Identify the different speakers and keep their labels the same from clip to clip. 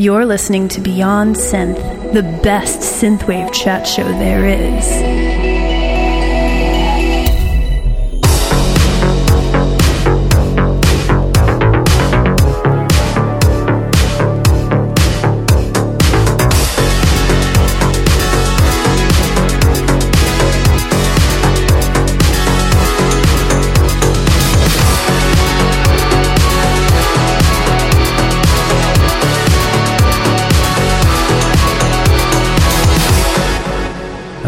Speaker 1: You're listening to Beyond Synth, the best synthwave chat show there is.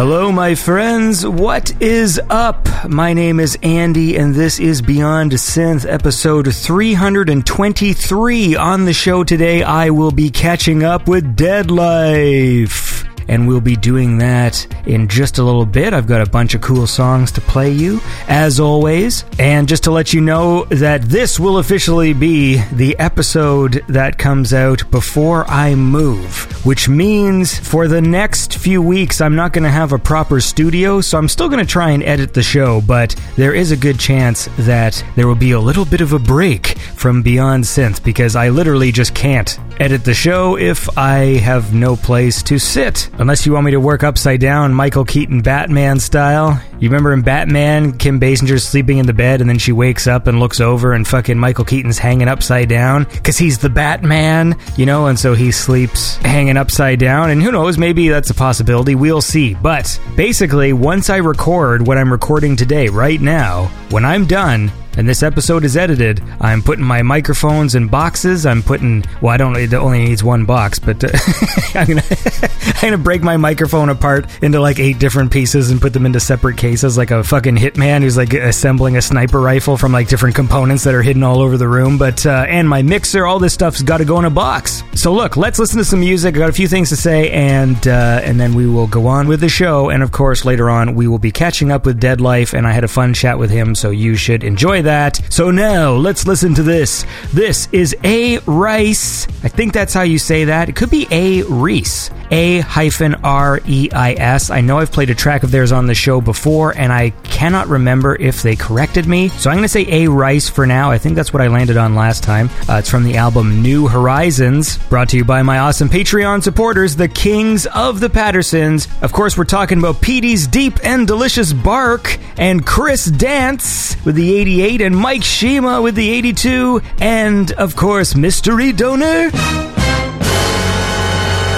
Speaker 2: Hello, my friends. What is up? My name is Andy, and this is Beyond Synth, episode 323. On the show today, I will be catching up with Deadlife and we'll be doing that in just a little bit. I've got a bunch of cool songs to play you, as always. And just to let you know that this will officially be the episode that comes out before I move, which means for the next few weeks, I'm not going to have a proper studio, so I'm still going to try and edit the show, but there is a good chance that there will be a little bit of a break from Beyond Synth because I literally just can't edit the show if I have no place to sit. Unless you want me to work upside down, Michael Keaton Batman style. You remember in Batman, Kim Basinger's sleeping in the bed and then she wakes up and looks over and fucking Michael Keaton's hanging upside down because he's the Batman, you know, and so he sleeps hanging upside down. And who knows, maybe that's a possibility. We'll see. But basically, once I record what I'm recording today, right now, when I'm done, and this episode is edited, I'm putting my microphones in boxes. I'm putting, well, I don't, it only needs one box, but uh, I'm gonna, I'm gonna break my microphone apart into like eight different pieces and put them into separate cases, like a fucking hitman who's like assembling a sniper rifle from like different components that are hidden all over the room. But uh, and my mixer, all this stuff's got to go in a box. So look, let's listen to some music. I got a few things to say, and uh, and then we will go on with the show. And of course, later on, we will be catching up with Deadlife, and I had a fun chat with him, so you should enjoy that. So now let's listen to this. This is A Rice. I think that's how you say that. It could be A Reese. A hyphen R E I S. I know I've played a track of theirs on the show before, and I cannot remember if they corrected me. So I'm going to say A Rice for now. I think that's what I landed on last time. Uh, it's from the album New Horizons, brought to you by my awesome Patreon supporters, the Kings of the Pattersons. Of course, we're talking about Petey's Deep and Delicious Bark, and Chris Dance with the 88, and Mike Shima with the 82, and of course, Mystery Donor.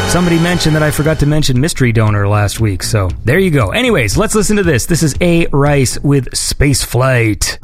Speaker 2: Somebody mentioned that I forgot to mention Mystery Donor last week, so there you go. Anyways, let's listen to this. This is A. Rice with Space Flight.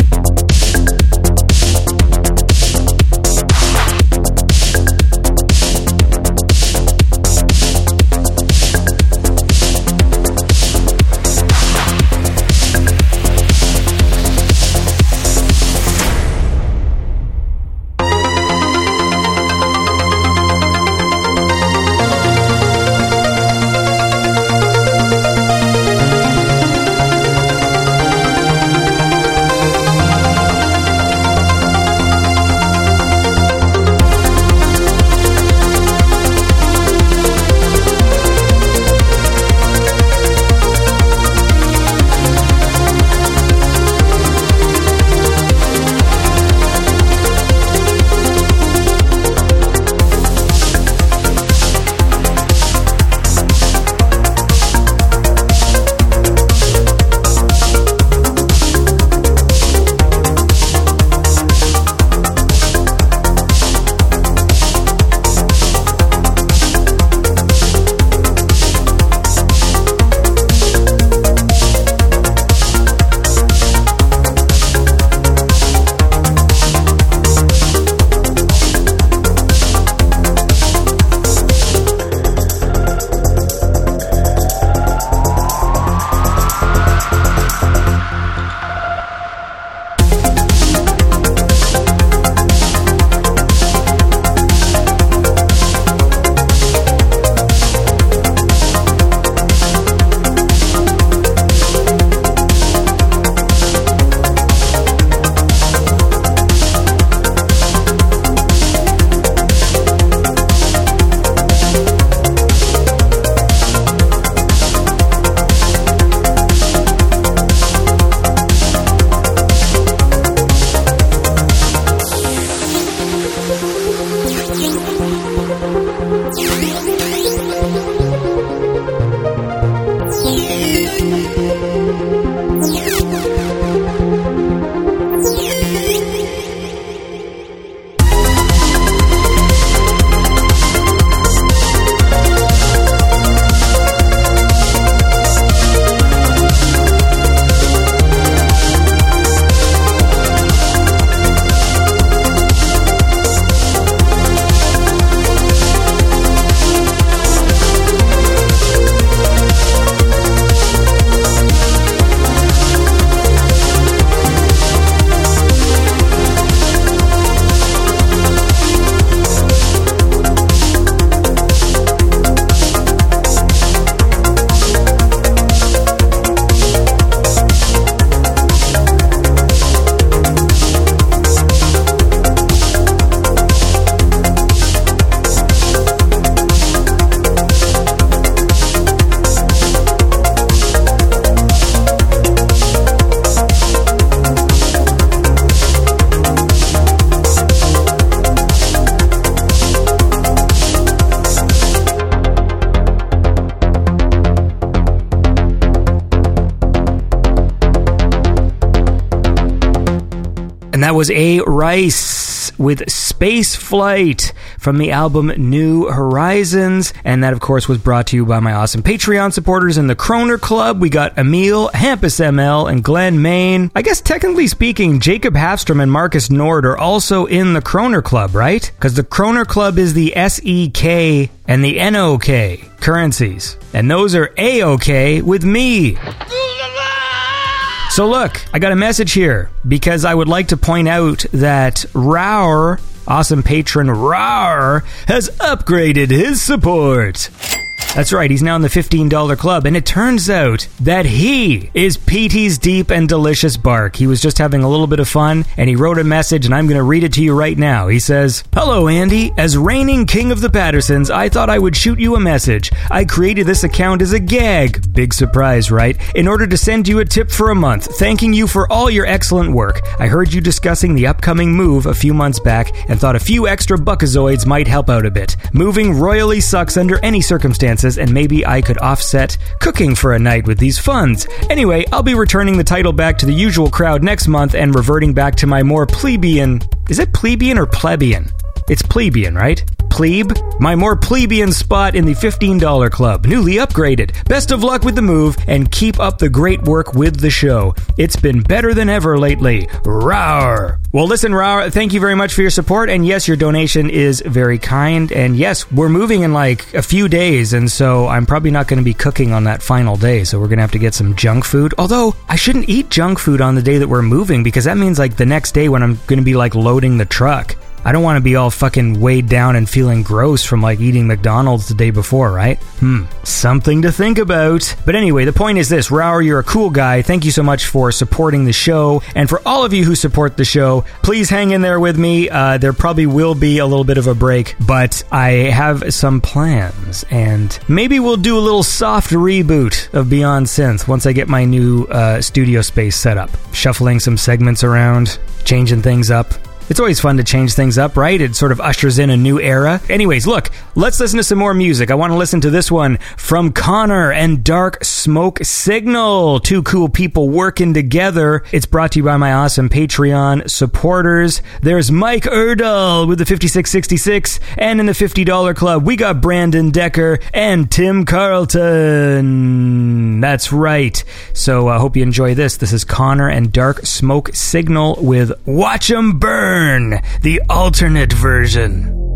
Speaker 2: Was A. Rice with Space Flight from the album New Horizons. And that, of course, was brought to you by my awesome Patreon supporters in the Kroner Club. We got Emil, Hampus ML, and Glenn Main. I guess, technically speaking, Jacob Hafstrom and Marcus Nord are also in the Kroner Club, right? Because the Kroner Club is the SEK and the NOK currencies. And those are A-OK with me. So look, I got a message here because I would like to point out that Raur, awesome patron Raur, has upgraded his support. That's right, he's now in the $15 club, and it turns out that he is Petey's Deep and Delicious Bark. He was just having a little bit of fun, and he wrote a message, and I'm going to read it to you right now. He says, Hello, Andy. As reigning king of the Pattersons, I thought I would shoot you a message. I created this account as a gag. Big surprise, right? In order to send you a tip for a month, thanking you for all your excellent work. I heard you discussing the upcoming move a few months back, and thought a few extra buckazoids might help out a bit. Moving royally sucks under any circumstances and maybe I could offset cooking for a night with these funds. Anyway, I'll be returning the title back to the usual crowd next month and reverting back to my more plebeian. Is it plebeian or plebeian? It's plebeian, right? Plebe, my more plebeian spot in the $15 club, newly upgraded. Best of luck with the move and keep up the great work with the show. It's been better than ever lately. Rawr! Well, listen, Rawr, thank you very much for your support. And yes, your donation is very kind. And yes, we're moving in like a few days. And so I'm probably not going to be cooking on that final day. So we're going to have to get some junk food. Although I shouldn't eat junk food on the day that we're moving because that means like the next day when I'm going to be like loading the truck. I don't want to be all fucking weighed down and feeling gross from like eating McDonald's the day before, right? Hmm, something to think about. But anyway, the point is this Raur, you're a cool guy. Thank you so much for supporting the show. And for all of you who support the show, please hang in there with me. Uh, there probably will be a little bit of a break, but I have some plans. And maybe we'll do a little soft reboot of Beyond Synth once I get my new uh, studio space set up. Shuffling some segments around, changing things up. It's always fun to change things up, right? It sort of ushers in a new era. Anyways, look, let's listen to some more music. I want to listen to this one from Connor and Dark Smoke Signal. Two cool people working together. It's brought to you by my awesome Patreon supporters. There's Mike Erdel with the 5666, and in the $50 club, we got Brandon Decker and Tim Carlton. That's right. So I uh, hope you enjoy this. This is Connor and Dark Smoke Signal with Watch 'em Burn the alternate version.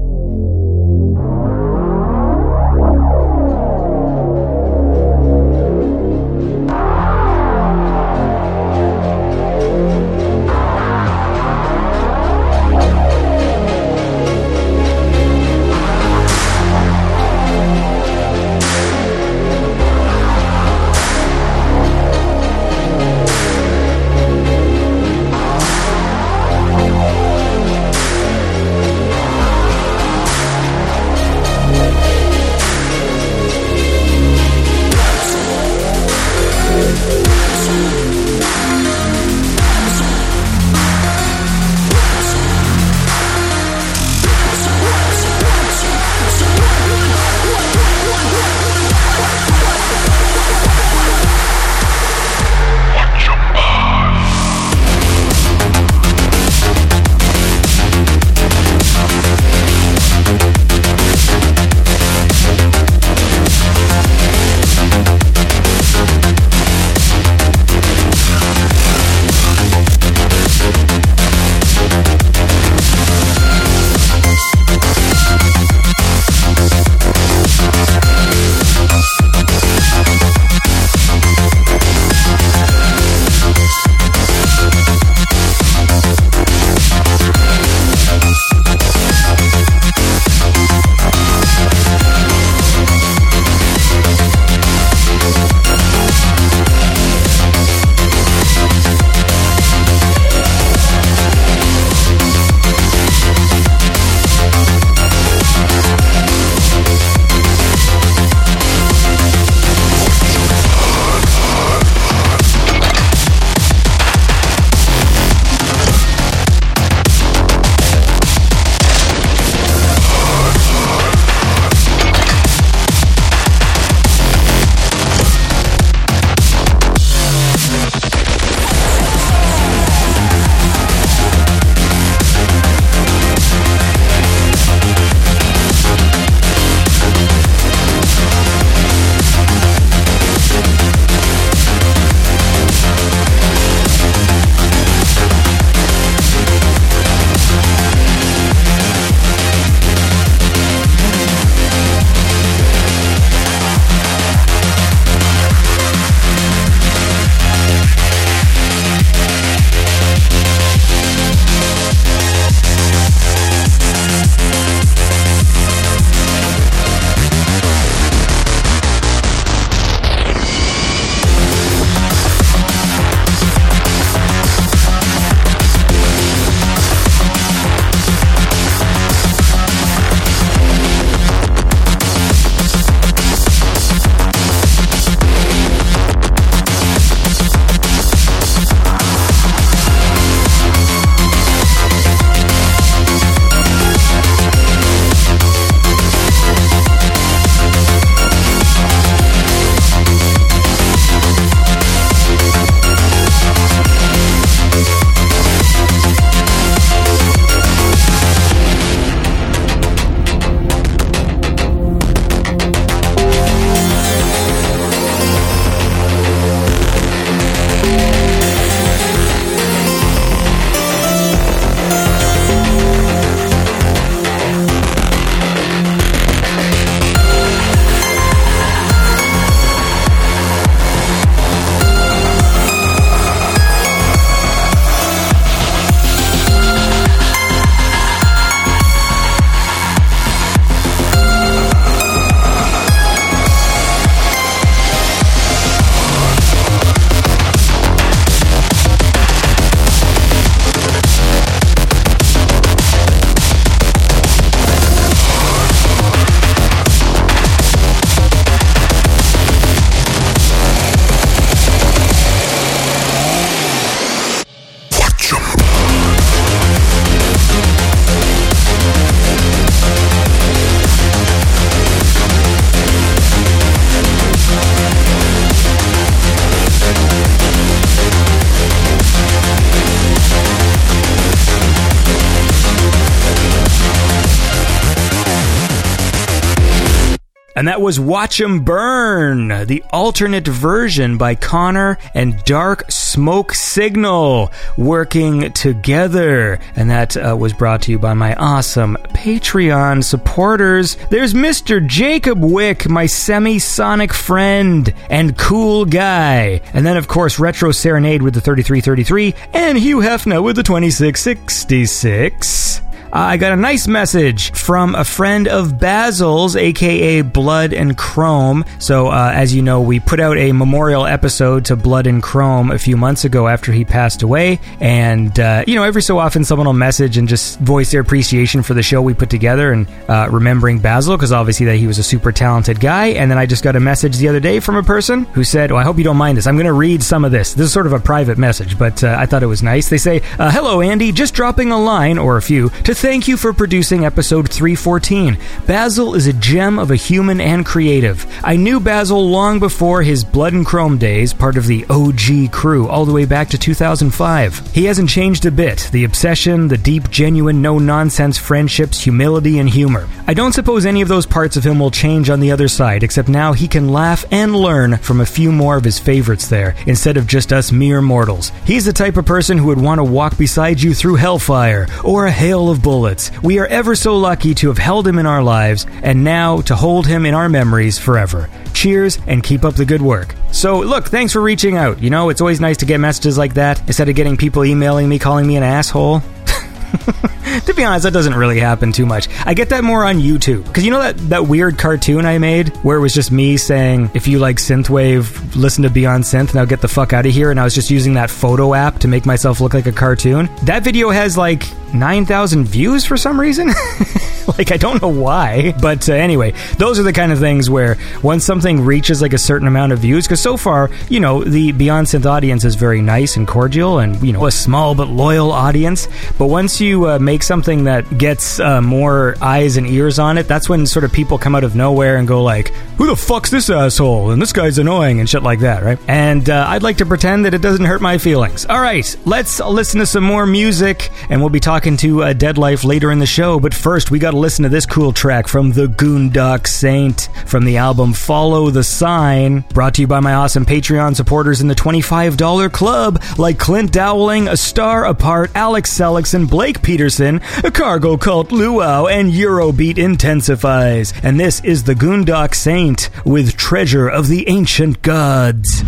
Speaker 2: And that was Watch 'em Burn, the alternate version by Connor and Dark Smoke Signal working together. And that uh, was brought to you by my awesome Patreon supporters. There's Mr. Jacob Wick, my semi sonic friend and cool guy. And then, of course, Retro Serenade with the 3333 and Hugh Hefner with the 2666. I got a nice message from a friend of Basil's, aka Blood and Chrome. So, uh, as you know, we put out a memorial episode to Blood and Chrome a few months ago after he passed away. And, uh, you know, every so often someone will message and just voice their appreciation for the show we put together and uh, remembering Basil, because obviously that he was a super talented guy. And then I just got a message the other day from a person who said, Oh, I hope you don't mind this. I'm going to read some of this. This is sort of a private message, but uh, I thought it was nice. They say, uh, Hello, Andy. Just dropping a line or a few to thank you for producing episode 314. Basil is a gem of a human and creative. I knew Basil long before his Blood and Chrome days, part of the OG crew, all the way back to 2005. He hasn't changed a bit the obsession, the deep, genuine, no nonsense friendships, humility, and humor. I don't suppose any of those parts of him will change on the other side, except now he can laugh and learn from a few more of his favorites there, instead of just us mere mortals. He's the type of person who would want to walk beside you through hellfire or a hail of bullets. We are ever so lucky to have held him in our lives and now to hold him in our memories forever. Cheers and keep up the good work. So, look, thanks for reaching out. You know, it's always nice to get messages like that instead of getting people emailing me calling me an asshole. to be honest, that doesn't really happen too much. I get that more on YouTube. Because you know that, that weird cartoon I made where it was just me saying, if you like synthwave, listen to Beyond Synth, now get the fuck out of here. And I was just using that photo app to make myself look like a cartoon. That video has like 9,000 views for some reason. like, I don't know why. But uh, anyway, those are the kind of things where once something reaches like a certain amount of views, because so far, you know, the Beyond Synth audience is very nice and cordial and, you know, a small but loyal audience. But once you uh, make something that gets uh, more eyes and ears on it, that's when sort of people come out of nowhere and go like, who the fuck's this asshole? And this guy's annoying and shit like that, right? And uh, I'd like to pretend that it doesn't hurt my feelings. All right, let's listen to some more music and we'll be talking to uh, Deadlife later in the show. But first, we got to listen to this cool track from the Goondock Saint from the album Follow the Sign, brought to you by my awesome Patreon supporters in the $25 club like Clint Dowling, A Star Apart, Alex Selix, and Blake Peterson, a cargo cult luau, and Eurobeat intensifies. And this is the Goondock Saint with Treasure of the Ancient Gods.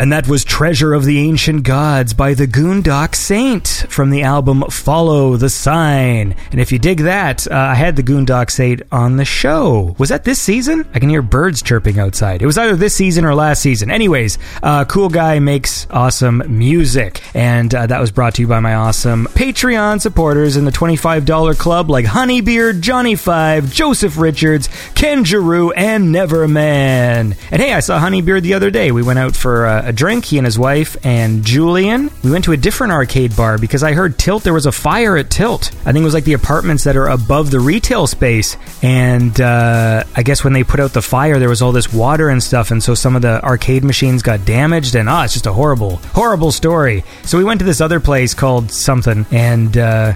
Speaker 2: And that was Treasure of the Ancient Gods by the Goondock Saint from the album Follow the Sign. And if you dig that, uh, I had the Goondock Saint on the show. Was that this season? I can hear birds chirping outside. It was either this season or last season. Anyways, uh, cool guy makes awesome music. And uh, that was brought to you by my awesome Patreon supporters in the $25 club like Honeybeard, Johnny Five, Joseph Richards, Ken Giroux, and Neverman. And hey, I saw Honeybeard the other day. We went out for uh, a drink, he and his wife and Julian. We went to a different arcade bar because I heard Tilt, there was a fire at Tilt. I think it was like the apartments that are above the retail space. And uh, I guess when they put out the fire, there was all this water and stuff. And so some of the arcade machines got damaged. And ah, it's just a horrible, horrible story. So we went to this other place called something, and uh,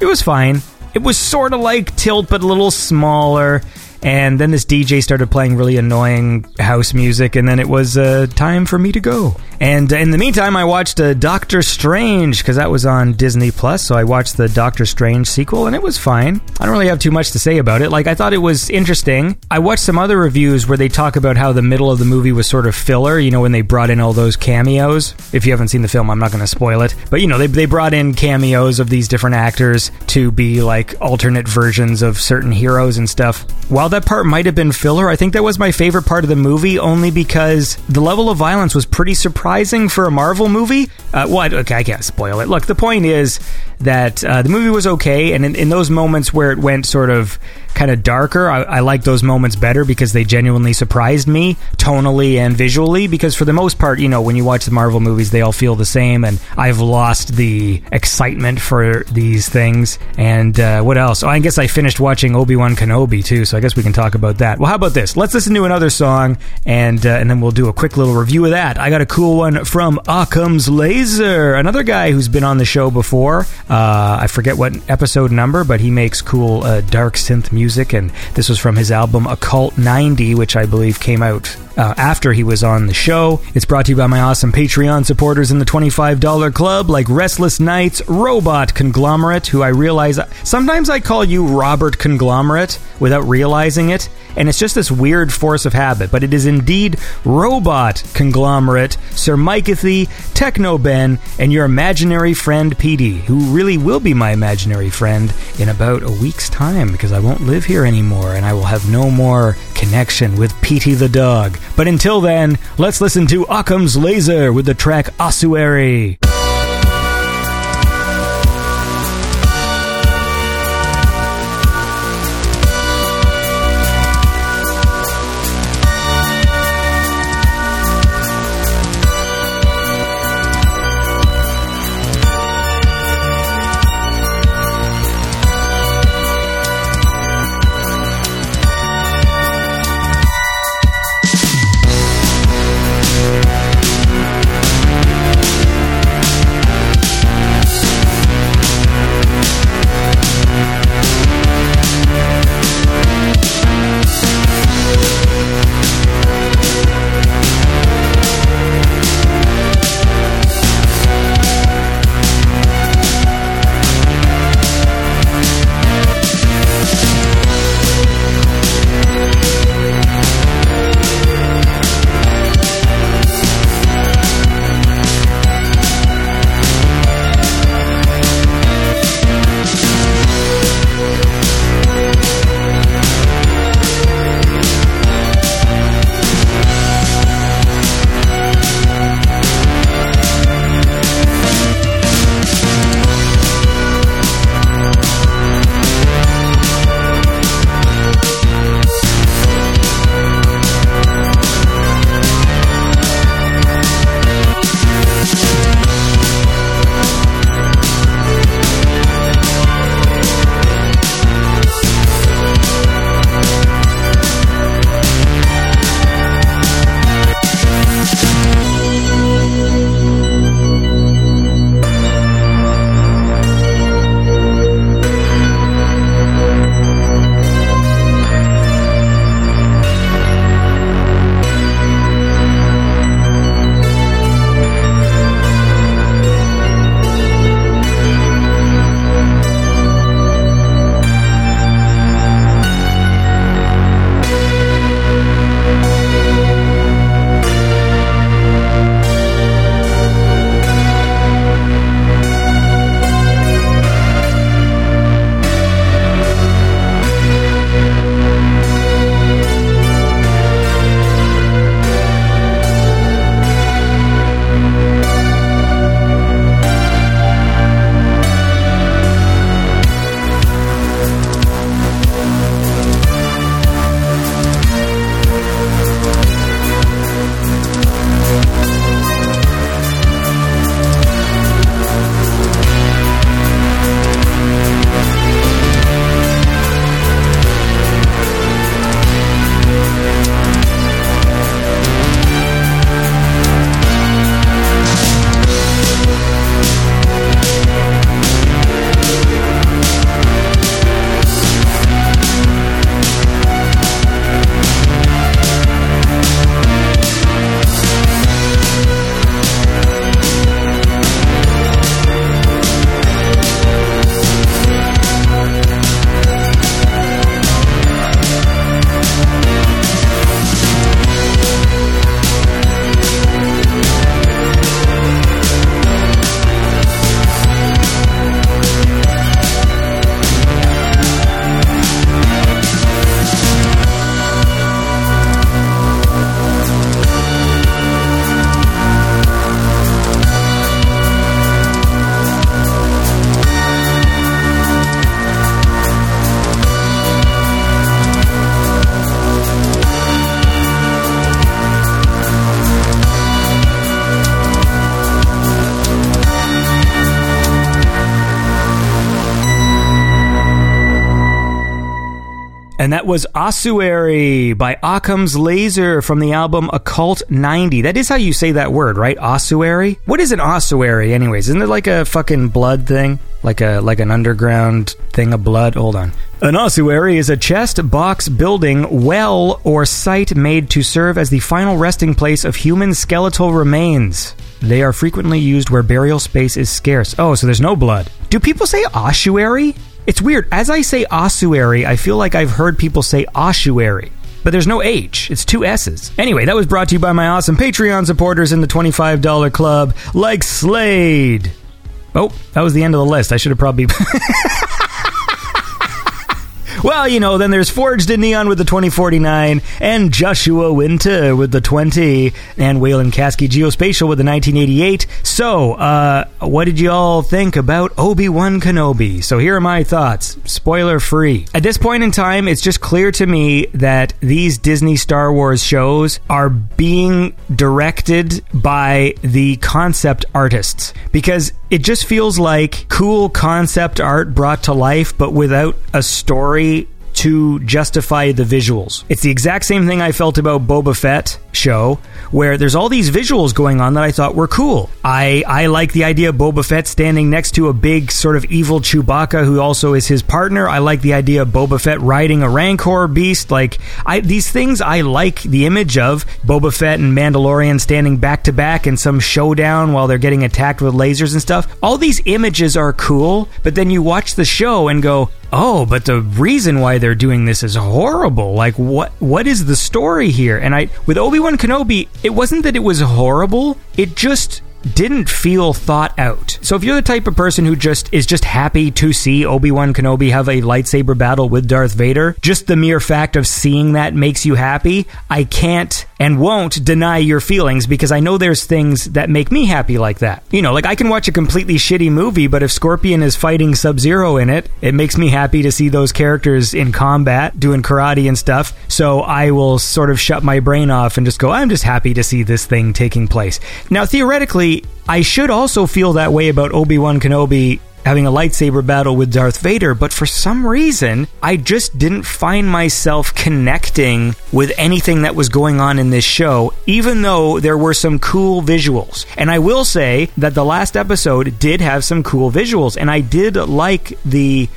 Speaker 2: it was fine. It was sort of like Tilt, but a little smaller. And then this DJ started playing really annoying house music, and then it was uh, time for me to go. And in the meantime, I watched uh, Doctor Strange because that was on Disney Plus. So I watched the Doctor Strange sequel, and it was fine. I don't really have too much to say about it. Like I thought it was interesting. I watched some other reviews where they talk about how the middle of the movie was sort of filler. You know, when they brought in all those cameos. If you haven't seen the film, I'm not going to spoil it. But you know, they they brought in cameos of these different actors to be like alternate versions of certain heroes and stuff. While that part might have been filler, I think that was my favorite part of the movie, only because the level of violence was pretty surprising for a Marvel movie. Uh, well, okay, I can't spoil it. Look, the point is that uh, the movie was okay, and in, in, those moments where it went sort of kind of darker, I, I like those moments better because they genuinely surprised me tonally and visually. Because for the most part, you know, when you watch the Marvel movies, they all feel the same, and I've lost the excitement for these things. And uh, what else? Oh, I guess I finished watching Obi Wan Kenobi too, so I guess we can talk about that. Well, how about this? Let's listen to another song, and uh, and then we'll do a quick little review of that. I got a cool one from Occam's Laser, another guy who's been on the show before. Uh, I forget what episode number, but he makes cool uh, dark synth music, and this was from his album Occult 90, which I believe came out uh, after he was on the show. It's brought to you by my awesome Patreon supporters in the $25 club, like Restless Nights, Robot Conglomerate, who I realize sometimes I call you Robert Conglomerate without realizing it, and it's just this weird force of habit, but it is indeed Robot Conglomerate, Sir Mikathy, Techno Ben, and your imaginary friend PD, who really will be my imaginary friend in about a week's time because I won't live here anymore and I will have no more connection with Petey the dog. But until then, let's listen to Occam's Laser with the track Ossuary. That was Ossuary by Occam's Laser from the album Occult 90. That is how you say that word, right? Ossuary? What is an ossuary anyways? Isn't it like a fucking blood thing? Like a like an underground thing of blood? Hold on. An ossuary is a chest, box, building, well, or site made to serve as the final resting place of human skeletal remains. They are frequently used where burial space is scarce. Oh, so there's no blood. Do people say ossuary? It's weird. As I say ossuary, I feel like I've heard people say ossuary. But there's no H. It's two S's. Anyway, that was brought to you by my awesome Patreon supporters in the $25 club, like Slade. Oh, that was the end of the list. I should have probably. Well, you know, then there's Forged in Neon with the 2049, and Joshua Winter with the 20, and Wayland Kasky Geospatial with the 1988. So, uh, what did y'all think about Obi Wan Kenobi? So, here are my thoughts, spoiler free. At this point in time, it's just clear to me that these Disney Star Wars shows are being directed by the concept artists because it just feels like cool concept art brought to life, but without a story to justify the visuals. It's the exact same thing I felt about Boba Fett show, where there's all these visuals going on that I thought were cool. I, I like the idea of Boba Fett standing next to a big sort of evil Chewbacca who also is his partner. I like the idea of Boba Fett riding a Rancor beast. Like, I, these things I like the image of Boba Fett and Mandalorian standing back to back in some showdown while they're getting attacked with lasers and stuff. All these images are cool, but then you watch the show and go, oh, but the reason why they're doing this is horrible. Like, what what is the story here? And I with Obi Wan Kenobi, it wasn't that it was horrible. It just didn't feel thought out. So if you're the type of person who just is just happy to see Obi-Wan Kenobi have a lightsaber battle with Darth Vader, just the mere fact of seeing that makes you happy, I can't and won't deny your feelings because I know there's things that make me happy like that. You know, like I can watch a completely shitty movie, but if Scorpion is fighting Sub-Zero in it, it makes me happy to see those characters in combat doing karate and stuff. So I will sort of shut my brain off and just go, I'm just happy to see this thing taking place. Now, theoretically, I should also feel that way about Obi Wan Kenobi having a lightsaber battle with Darth Vader, but for some reason, I just didn't find myself connecting with anything that was going on in this show, even though there were some cool visuals. And I will say that the last episode did have some cool visuals, and I did like the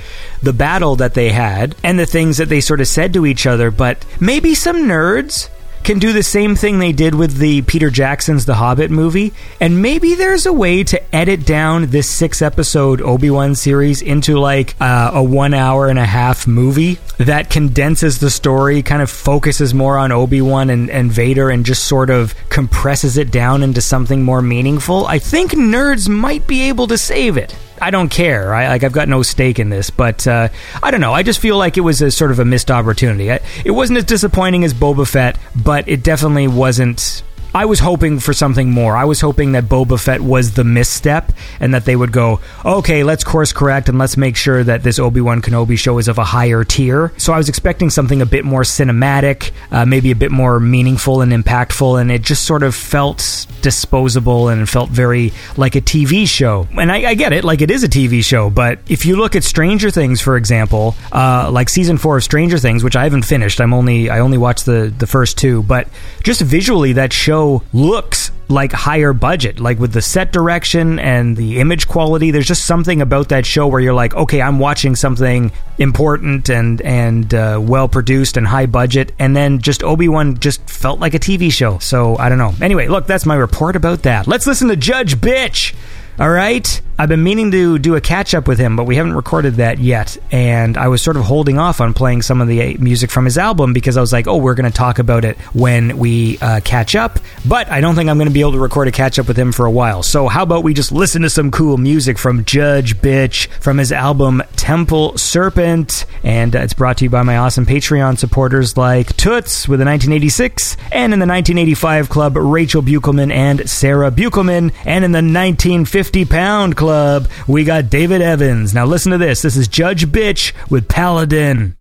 Speaker 2: the battle that they had and the things that they sort of said to each other, but maybe some nerds can do the same thing they did with the Peter Jackson's The Hobbit movie, and maybe there's a way to edit down this six episode Obi Wan series into like uh, a one hour and a half movie that condenses the story, kind of focuses more on Obi Wan and, and Vader, and just sort of compresses it down into something more meaningful. I think nerds might be able to save it. I don't care. I like I've got no stake in this, but uh, I don't know. I just feel like it was a sort of a missed opportunity. I, it wasn't as disappointing as Boba Fett, but it definitely wasn't I was hoping for something more. I was hoping that Boba Fett was the misstep and that they would go, okay, let's course correct and let's make sure that this Obi Wan Kenobi show is of a higher tier. So I was expecting something a bit more cinematic, uh, maybe a bit more meaningful and impactful, and it just sort of felt disposable and felt very like a TV show. And I, I get it, like it is a TV show, but if you look at Stranger Things, for example, uh, like season four of Stranger Things, which I haven't finished, I'm only I only watched the the first two, but just visually that show looks like higher budget, like with the set direction and the image quality. There's just something about that show where you're like, okay, I'm watching something important and and uh, well produced and high budget, and then just Obi Wan just felt like a TV show. So I don't know. Anyway, look, that's my report about that. Let's listen to Judge Bitch. All right. I've been meaning to do a catch up with him, but we haven't recorded that yet. And I was sort of holding off on playing some of the music from his album because I was like, oh, we're going to talk about it when we uh, catch up. But I don't think I'm going to be able to record a catch up with him for a while. So how about we just listen to some cool music from Judge Bitch from his album Temple Serpent? And uh, it's brought to you by my awesome Patreon supporters like Toots with the 1986, and in the 1985 club, Rachel Buchelman and Sarah Buchelman, and in the 1950 pound club, Club, we got David Evans. Now listen to this. This is Judge Bitch with Paladin.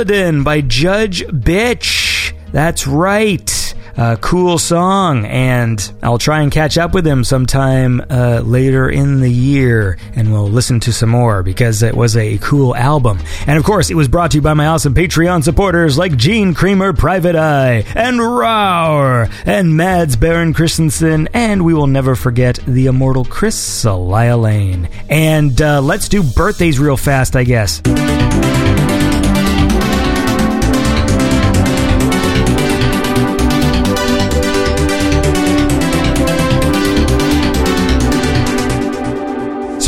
Speaker 2: Paladin by Judge Bitch. That's right. Uh, cool song, and I'll try and catch up with him sometime uh, later in the year, and we'll listen to some more because it was a cool album. And of course, it was brought to you by my awesome Patreon supporters like Gene Creamer, Private Eye, and Roar, and Mads Baron Christensen, and we will never forget the immortal Chris Celia Lane. And uh, let's do birthdays real fast, I guess.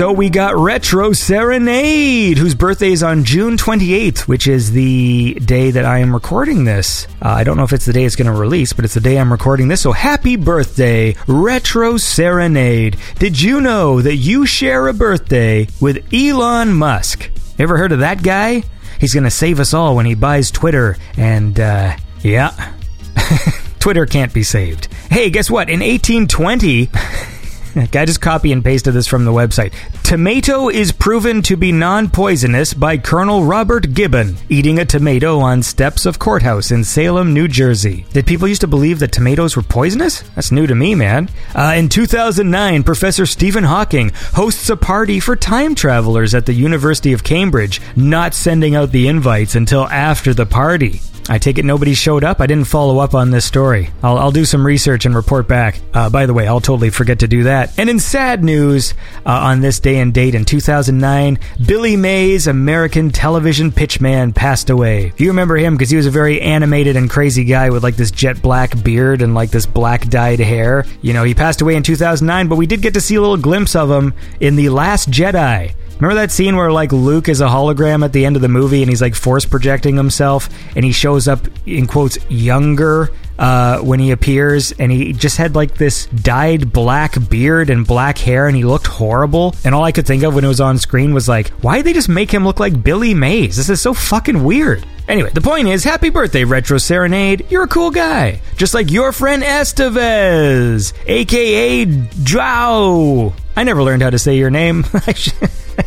Speaker 2: So we got Retro Serenade, whose birthday is on June 28th, which is the day that I am recording this. Uh, I don't know if it's the day it's going to release, but it's the day I'm recording this. So happy birthday, Retro Serenade. Did you know that you share a birthday with Elon Musk? Ever heard of that guy? He's going to save us all when he buys Twitter. And, uh, yeah. Twitter can't be saved. Hey, guess what? In 1820, I just copy and pasted this from the website. Tomato is proven to be non poisonous by Colonel Robert Gibbon eating a tomato on steps of courthouse in Salem, New Jersey. Did people used to believe that tomatoes were poisonous? That's new to me, man. Uh, in 2009, Professor Stephen Hawking hosts a party for time travelers at the University of Cambridge, not sending out the invites until after the party. I take it nobody showed up. I didn't follow up on this story. I'll, I'll do some research and report back. Uh, by the way, I'll totally forget to do that. And in sad news, uh, on this day and date in 2009, Billy Mays, American television pitchman, passed away. You remember him because he was a very animated and crazy guy with like this jet black beard and like this black dyed hair. You know, he passed away in 2009, but we did get to see a little glimpse of him in The Last Jedi. Remember that scene where like Luke is a hologram at the end of the movie and he's like force projecting himself and he shows up in quotes younger uh, when he appears and he just had like this dyed black beard and black hair and he looked horrible and all I could think of when it was on screen was like why did they just make him look like Billy Mays? This is so fucking weird. Anyway, the point is, happy birthday, Retro Serenade. You're a cool guy. Just like your friend Estevez, aka Drow. I never learned how to say your name.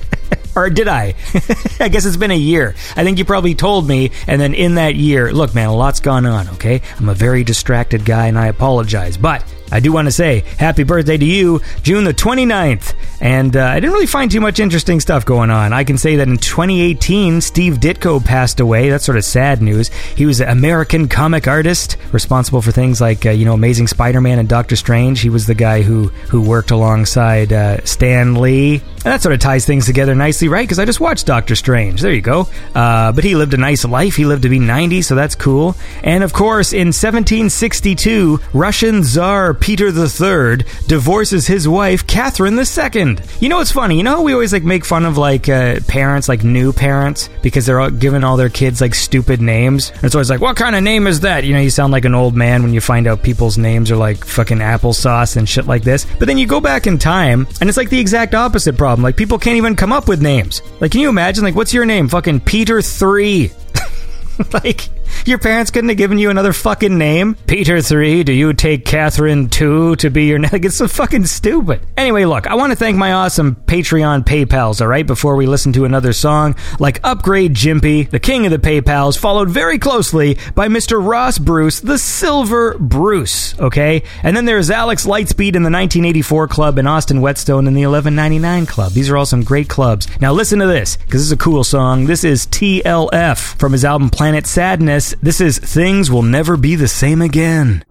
Speaker 2: or did I? I guess it's been a year. I think you probably told me, and then in that year, look, man, a lot's gone on, okay? I'm a very distracted guy, and I apologize. But I do want to say happy birthday to you, June the 29th. And uh, I didn't really find too much interesting stuff going on. I can say that in 2018, Steve Ditko passed away. That's sort of sad news. He was an American comic artist responsible for things like, uh, you know, Amazing Spider Man and Doctor Strange. He was the guy who, who worked alongside uh, Stan Lee. And that sort of ties things together nicely, right? Because I just watched Doctor Strange. There you go. Uh, but he lived a nice life. He lived to be 90, so that's cool. And of course, in 1762, Russian Tsar Peter III divorces his wife, Catherine II. You know what's funny? You know we always like make fun of like uh, parents, like new parents, because they're all giving all their kids like stupid names. And it's always like, what kind of name is that? You know, you sound like an old man when you find out people's names are like fucking applesauce and shit like this. But then you go back in time, and it's like the exact opposite problem. Like people can't even come up with names. Like, can you imagine? Like, what's your name? Fucking Peter Three. like your parents couldn't have given you another fucking name? Peter 3, do you take Catherine 2 to be your name? It's so fucking stupid. Anyway, look, I want to thank my awesome Patreon PayPals, alright, before we listen to another song, like Upgrade Jimpy, the king of the PayPals, followed very closely by Mr. Ross Bruce, the Silver Bruce, okay? And then there's Alex Lightspeed in the 1984 Club and Austin Whetstone in the 1199 Club. These are all some great clubs. Now listen to this, because this is a cool song. This is TLF from his album Planet Sadness. This is Things Will Never Be the Same Again.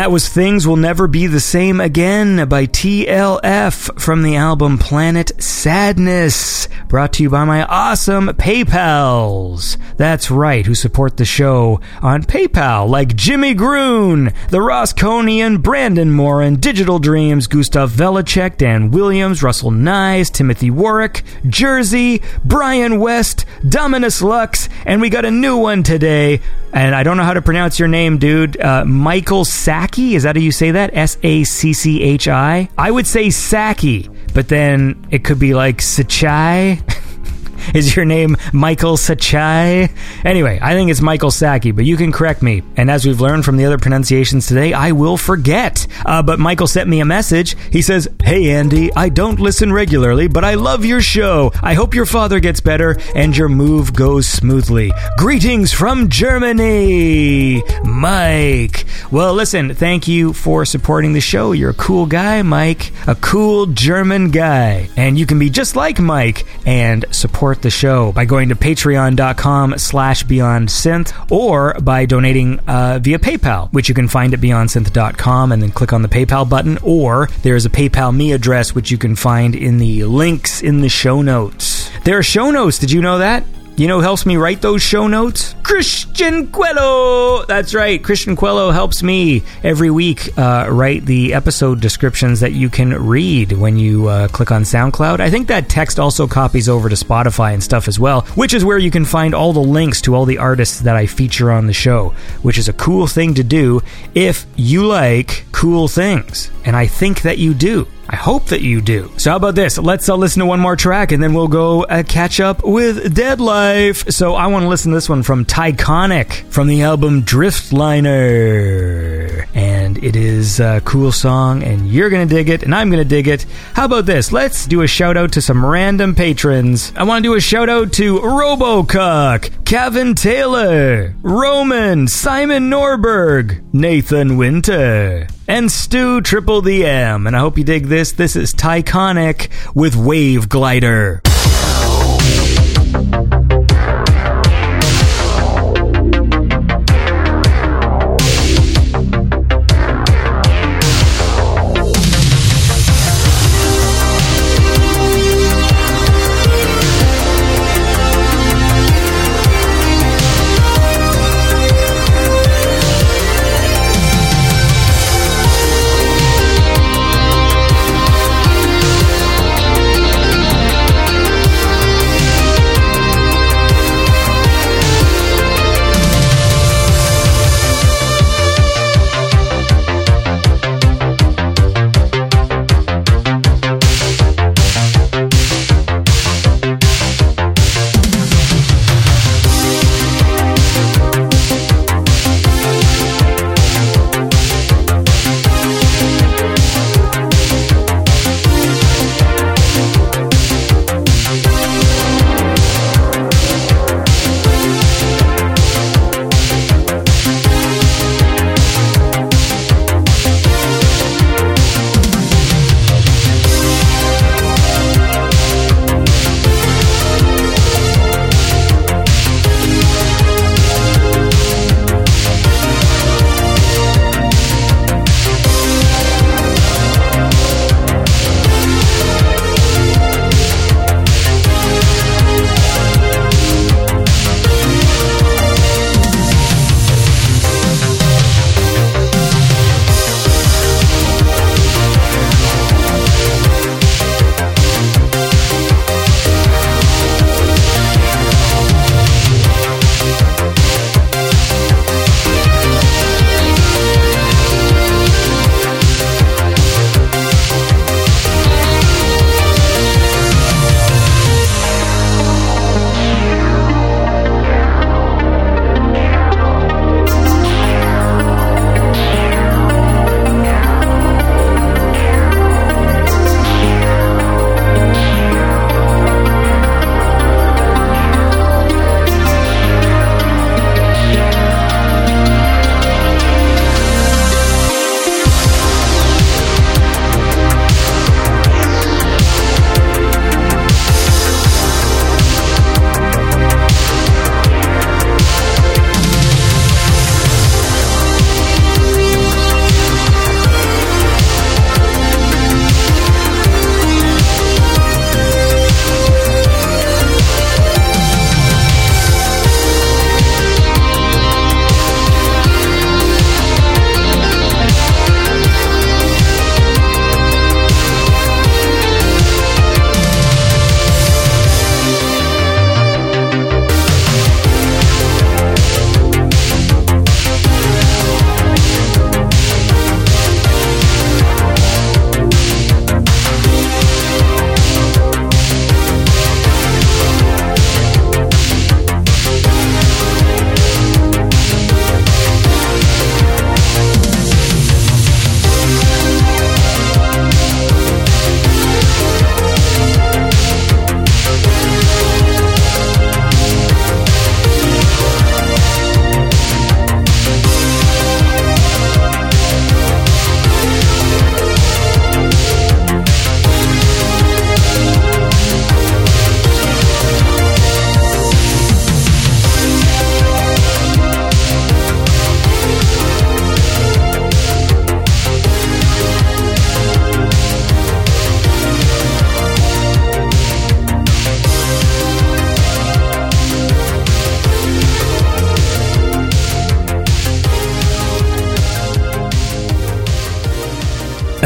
Speaker 2: That was Things Will Never Be the Same Again by TLF from the album Planet Sadness, brought to you by my awesome PayPals. That's right, who support the show on PayPal, like Jimmy Groon, the Rosconian, Brandon Morin, Digital Dreams, Gustav Velicek, Dan Williams, Russell Nyes, Timothy Warwick, Jersey, Brian West, Dominus Lux, and we got a new one today. And I don't know how to pronounce your name, dude. Uh, Michael Sacchi? Is that how you say that? S A C C H I? I would say Saki, but then it could be like Sachai. Is your name Michael Sachai? Anyway, I think it's Michael Saki, but you can correct me. And as we've learned from the other pronunciations today, I will forget. Uh, but Michael sent me a message. He says, Hey Andy, I don't listen regularly, but I love your show. I hope your father gets better and your move goes smoothly. Greetings from Germany, Mike. Well, listen, thank you for supporting the show. You're a cool guy, Mike. A cool German guy. And you can be just like Mike and support the show by going to patreon.com slash beyondsynth or by donating uh, via PayPal, which you can find at beyondsynth.com and then click on the PayPal button, or there's a PayPal me address, which you can find in the links in the show notes. There are show notes. Did you know that? You know who helps me write those show notes? Christian Quello! That's right, Christian Quello helps me every week uh, write the episode descriptions that you can read when you uh, click on SoundCloud. I think that text also copies over to Spotify and stuff as well, which is where you can find all the links to all the artists that I feature on the show, which is a cool thing to do if you like cool things. And I think that you do. I hope that you do. So how about this? Let's uh, listen to one more track and then we'll go uh, catch up with Deadlife. So I want to listen to this one from Tyconic from the album Driftliner. And it is a cool song and you're going to dig it and I'm going to dig it. How about this? Let's do a shout out to some random patrons. I want to do a shout out to Robocock, Kevin Taylor, Roman, Simon Norberg, Nathan Winter, and Stu Triple the M. And I hope you dig this. This is Tyconic with Wave Glider.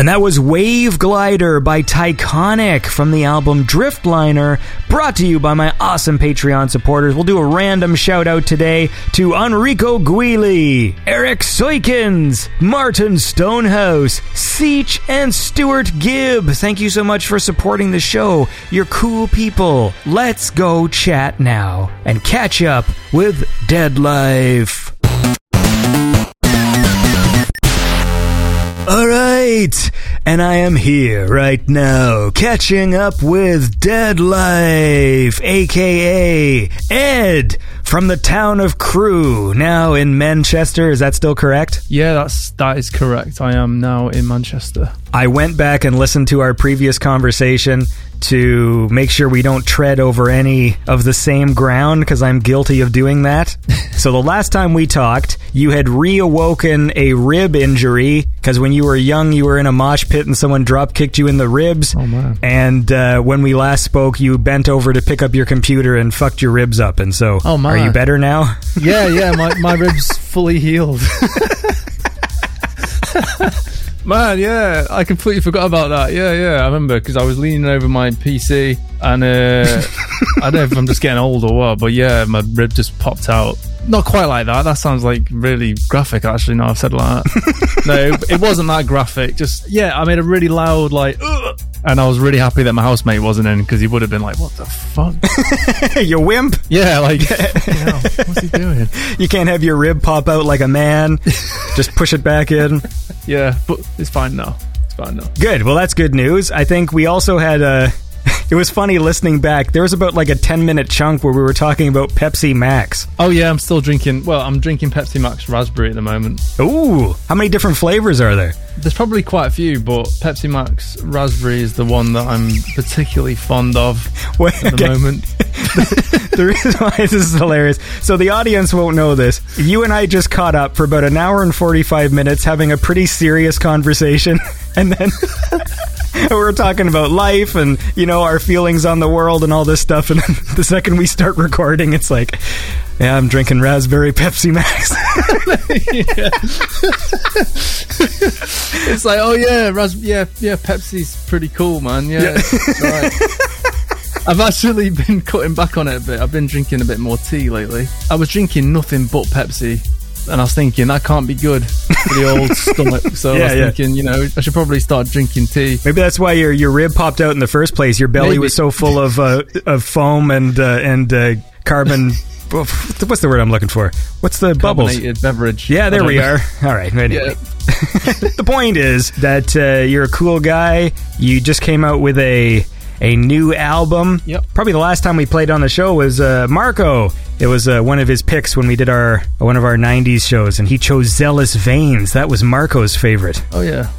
Speaker 2: And that was Wave Glider by Tyconic from the album Driftliner, brought to you by my awesome Patreon supporters. We'll do a random shout out today to Enrico Guili, Eric Soikins, Martin Stonehouse, Seach, and Stuart Gibb. Thank you so much for supporting the show. You're cool people. Let's go chat now and catch up with Deadlife. And I am here right now, catching up with Deadlife, aka Ed from the town of Crewe, now in Manchester. Is that still correct?
Speaker 3: Yeah, that's that is correct. I am now in Manchester.
Speaker 2: I went back and listened to our previous conversation to make sure we don't tread over any of the same ground because I'm guilty of doing that. so the last time we talked, you had reawoken a rib injury because when you were young, you were in a mosh pit and someone drop kicked you in the ribs.
Speaker 3: Oh man!
Speaker 2: And uh, when we last spoke, you bent over to pick up your computer and fucked your ribs up. And so,
Speaker 3: Oh, man.
Speaker 2: are you better now?
Speaker 3: Yeah, yeah, my my ribs fully healed. Man, yeah, I completely forgot about that. Yeah, yeah, I remember because I was leaning over my PC and uh, I don't know if I'm just getting old or what, but yeah, my rib just popped out. Not quite like that. That sounds like really graphic, actually. Now I've said like that. no, it, wasn't that graphic. Just yeah, I made a really loud like, "Ugh," and I was really happy that my housemate wasn't in because he would have been like, "What the fuck?"
Speaker 2: you wimp.
Speaker 3: Yeah, like, yeah, what's he doing?
Speaker 2: You can't have your rib pop out like a man. Just push it back in.
Speaker 3: Yeah, but it's fine now. It's fine now.
Speaker 2: Good. Well, that's good news. I think we also had a. It was funny listening back. There was about like a 10 minute chunk where we were talking about Pepsi Max.
Speaker 3: Oh yeah, I'm still drinking. Well, I'm drinking Pepsi Max raspberry at the moment.
Speaker 2: Ooh, how many different flavors are there?
Speaker 3: There's probably quite a few, but Pepsi Max raspberry is the one that I'm particularly fond of
Speaker 2: Wait,
Speaker 3: at the
Speaker 2: okay.
Speaker 3: moment.
Speaker 2: the reason why this is hilarious. So the audience won't know this. You and I just caught up for about an hour and 45 minutes having a pretty serious conversation. And then we were talking about life and, you know, our feelings on the world and all this stuff. And the second we start recording, it's like, yeah, I'm drinking raspberry Pepsi Max.
Speaker 3: It's like, oh yeah, ras- yeah, yeah. Pepsi's pretty cool, man. Yeah, right. I've actually been cutting back on it a bit. I've been drinking a bit more tea lately. I was drinking nothing but Pepsi. And I was thinking that can't be good for the old stomach. So
Speaker 2: Yeah,
Speaker 3: I was
Speaker 2: yeah.
Speaker 3: thinking, you know, I should probably start drinking tea.
Speaker 2: Maybe that's why your your rib popped out in the first place. Your belly
Speaker 3: Maybe.
Speaker 2: was so full of uh, of foam and uh, and uh, carbon. What's the word I'm looking for? What's the bubbles?
Speaker 3: Carbonated beverage.
Speaker 2: Yeah, there we
Speaker 3: know.
Speaker 2: are. All right. Anyway.
Speaker 3: Yeah.
Speaker 2: the point is that uh, you're a cool guy. You just came out with a a new album.
Speaker 3: Yep.
Speaker 2: Probably the last time we played on the show was uh, Marco. It was uh, one of his picks when we did our one of our '90s shows, and he chose "Zealous Veins." That was Marco's favorite.
Speaker 3: Oh yeah,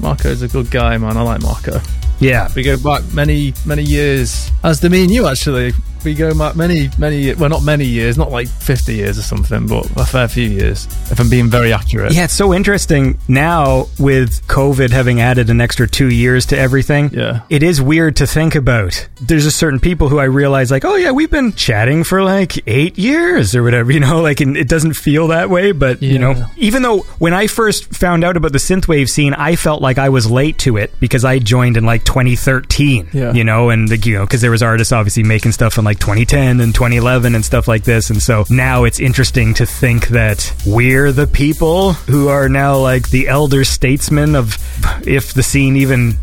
Speaker 3: Marco's a good guy, man. I like Marco.
Speaker 2: Yeah.
Speaker 3: We go back many, many years. As do me and you, actually. We go many, many. Well, not many years, not like fifty years or something, but a fair few years. If I'm being very accurate.
Speaker 2: Yeah, it's so interesting now with COVID having added an extra two years to everything.
Speaker 3: Yeah.
Speaker 2: It is weird to think about. There's just certain people who I realize, like, oh, yeah, we've been chatting for like eight years or whatever, you know, like, and it doesn't feel that way. But, you know, even though when I first found out about the synthwave scene, I felt like I was late to it because I joined in like 2013,
Speaker 3: Yeah.
Speaker 2: you know, and, the, you know, because there was artists obviously making stuff in like 2010 and 2011 and stuff like this. And so now it's interesting to think that we're the people who are now like the elder statesmen of if the scene even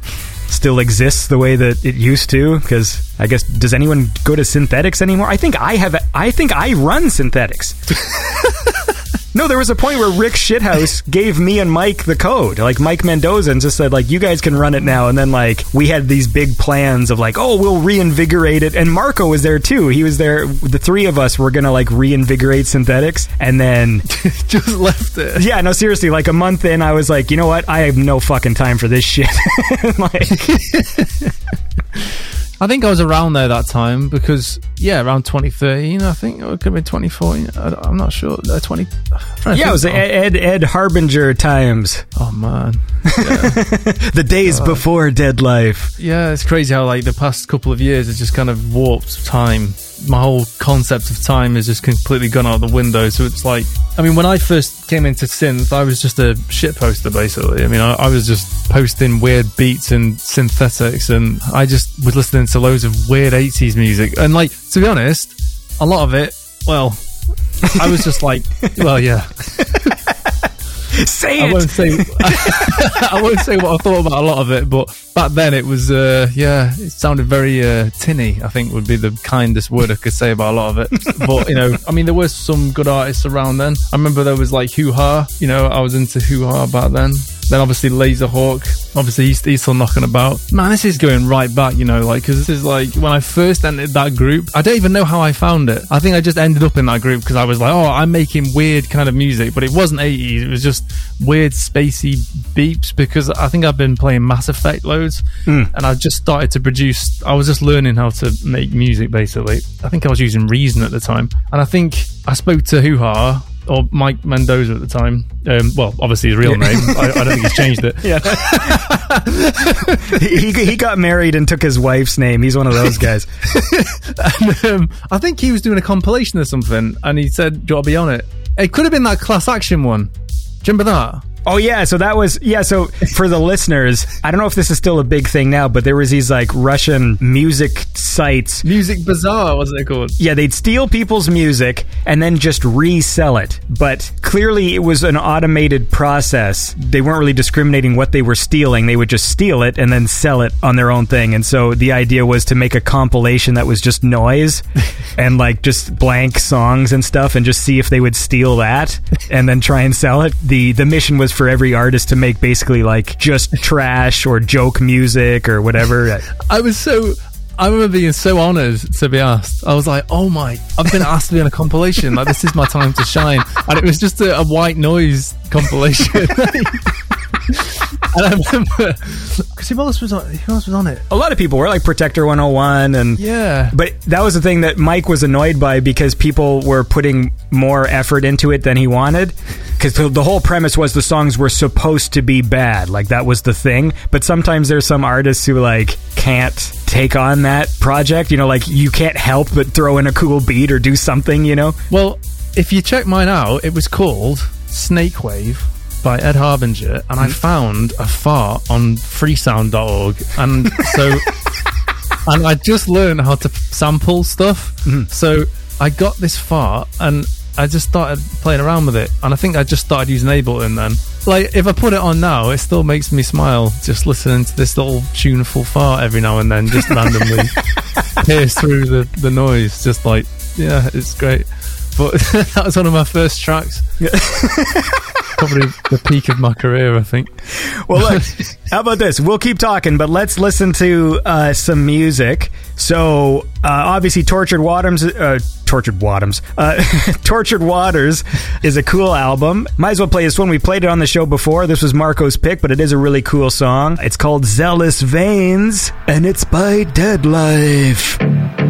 Speaker 2: still exists the way that it used to. Because i guess does anyone go to synthetics anymore? I think i have i think i run synthetics no there was a point where rick shithouse gave me and mike the code like mike mendoza and just said like you guys can run it now and then like we had these big plans of like oh we'll reinvigorate it and marco was there too he was there the three of us were gonna like reinvigorate synthetics and then
Speaker 3: just left it.
Speaker 2: yeah, no, seriously. Like a month in, I was like, you know what? I have no fucking time for this shit. like,
Speaker 3: I think I was around there that time because yeah, around 2013, I think or it could have been 2014. I, am not sure. Uh, 20. I'm
Speaker 2: yeah, it was. Ed, Ed Ed Harbinger times,
Speaker 3: Oh man.
Speaker 2: the days before Deadlife.
Speaker 3: Yeah, it's crazy how like the past couple of years has just kind of warped time my whole concept of time is just completely gone out the window. So it's like, I mean, when I first came into synth, I was just a shit poster basically. I mean, I, I was just posting weird beats and synthetics, and I just was listening to loads of weird 80s music. And like, to be honest, a lot of it, well, I was just like, well, yeah.
Speaker 2: Say
Speaker 3: I won't say I won't say what I thought about a lot of it, but back then it was uh, yeah, it sounded very uh, tinny. I think would be the kindest word I could say about a lot of it. But you know, I mean, there were some good artists around then. I remember there was like Hoo Ha. You know, I was into Hoo Ha back then. Then obviously Laserhawk. Obviously he's, he's still knocking about. Man, this is going right back. You know, like because this is like when I first entered that group. I don't even know how I found it. I think I just ended up in that group because I was like, oh, I'm making weird kind of music, but it wasn't 80s. It was just weird spacey beeps because I think I've been playing Mass Effect loads hmm. and I just started to produce. I was just learning how to make music basically. I think I was using Reason at the time, and I think I spoke to Hoo Ha or Mike Mendoza at the time. Um, well, obviously his real name. I, I don't think he's changed it.
Speaker 2: Yeah. he, he got married and took his wife's name. He's one of those guys.
Speaker 3: And, um, I think he was doing a compilation or something, and he said, "Do you want to be on it?" It could have been that class action one. Do you remember that?
Speaker 2: Oh yeah, so that was yeah. So for the listeners, I don't know if this is still a big thing now, but there was these like Russian music sites.
Speaker 3: Music Bazaar, wasn't it called?
Speaker 2: Yeah, they'd steal people's music and then just resell it. But clearly, it was an automated process. They weren't really discriminating what they were stealing. They would just steal it and then sell it on their own thing. And so the idea was to make a compilation that was just noise and like just blank songs and stuff, and just see if they would steal that and then try and sell it. the The mission was for every artist to make basically like just trash or joke music or whatever.
Speaker 3: I was so. I remember being so honoured to be asked. I was like, "Oh my! I've been asked to be on a compilation. Like this is my time to shine." And it was just a, a white noise compilation. and I remember because who else was on? Who else was on it?
Speaker 2: a lot of people were like Protector 101 and
Speaker 3: Yeah,
Speaker 2: But that was the thing that Mike was annoyed by because people were putting more effort into it than he wanted. Because the whole premise was the songs were supposed to be bad, like that was the thing. But sometimes there's some artists who like can't take on that project. You know, like you can't help but throw in a cool beat or do something. You know,
Speaker 3: Well, if you check mine out, it was called Snake Wave by Ed Harbinger, and I found a fart on freesound.org. And so, and I just learned how to sample stuff. Mm-hmm. So I got this fart and I just started playing around with it. And I think I just started using Ableton then. Like, if I put it on now, it still makes me smile just listening to this little tuneful fart every now and then, just randomly pierce through the, the noise. Just like, yeah, it's great. But that was one of my first tracks. Probably the peak of my career, I think.
Speaker 2: Well, look, how about this? We'll keep talking, but let's listen to uh, some music. So, uh, obviously, Tortured Waters, uh, Tortured Waters, uh, Tortured Waters is a cool album. Might as well play this one. We played it on the show before. This was Marco's pick, but it is a really cool song. It's called Zealous Veins, and it's by
Speaker 4: Deadlife.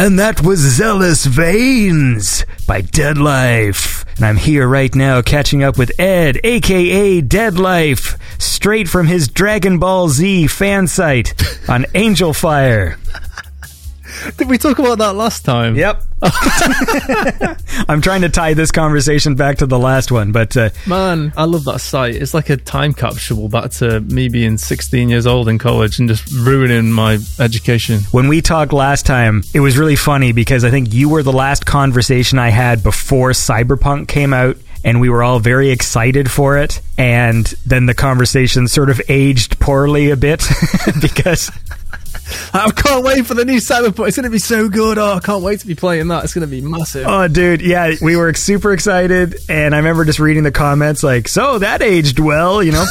Speaker 2: And that was Zealous Veins by Deadlife. And I'm here right now catching up with Ed, aka Deadlife, straight from his Dragon Ball Z fan site on Angelfire.
Speaker 3: Did we talk about that last time?
Speaker 2: Yep. I'm trying to tie this conversation back to the last one, but uh,
Speaker 3: Man, I love that site. It's like a time capsule back to me being 16 years old in college and just ruining my education.
Speaker 2: when we talked last time, it was really funny because I think you were the last conversation I had before Cyberpunk came out. And we were all very excited for it. And then the conversation sort of aged poorly a bit because
Speaker 3: I can't wait for the new Cyberpunk. It's going to be so good. Oh, I can't wait to be playing that. It's going to be massive.
Speaker 2: Oh, dude, yeah, we were super excited, and I remember just reading the comments like, "So that aged well," you know.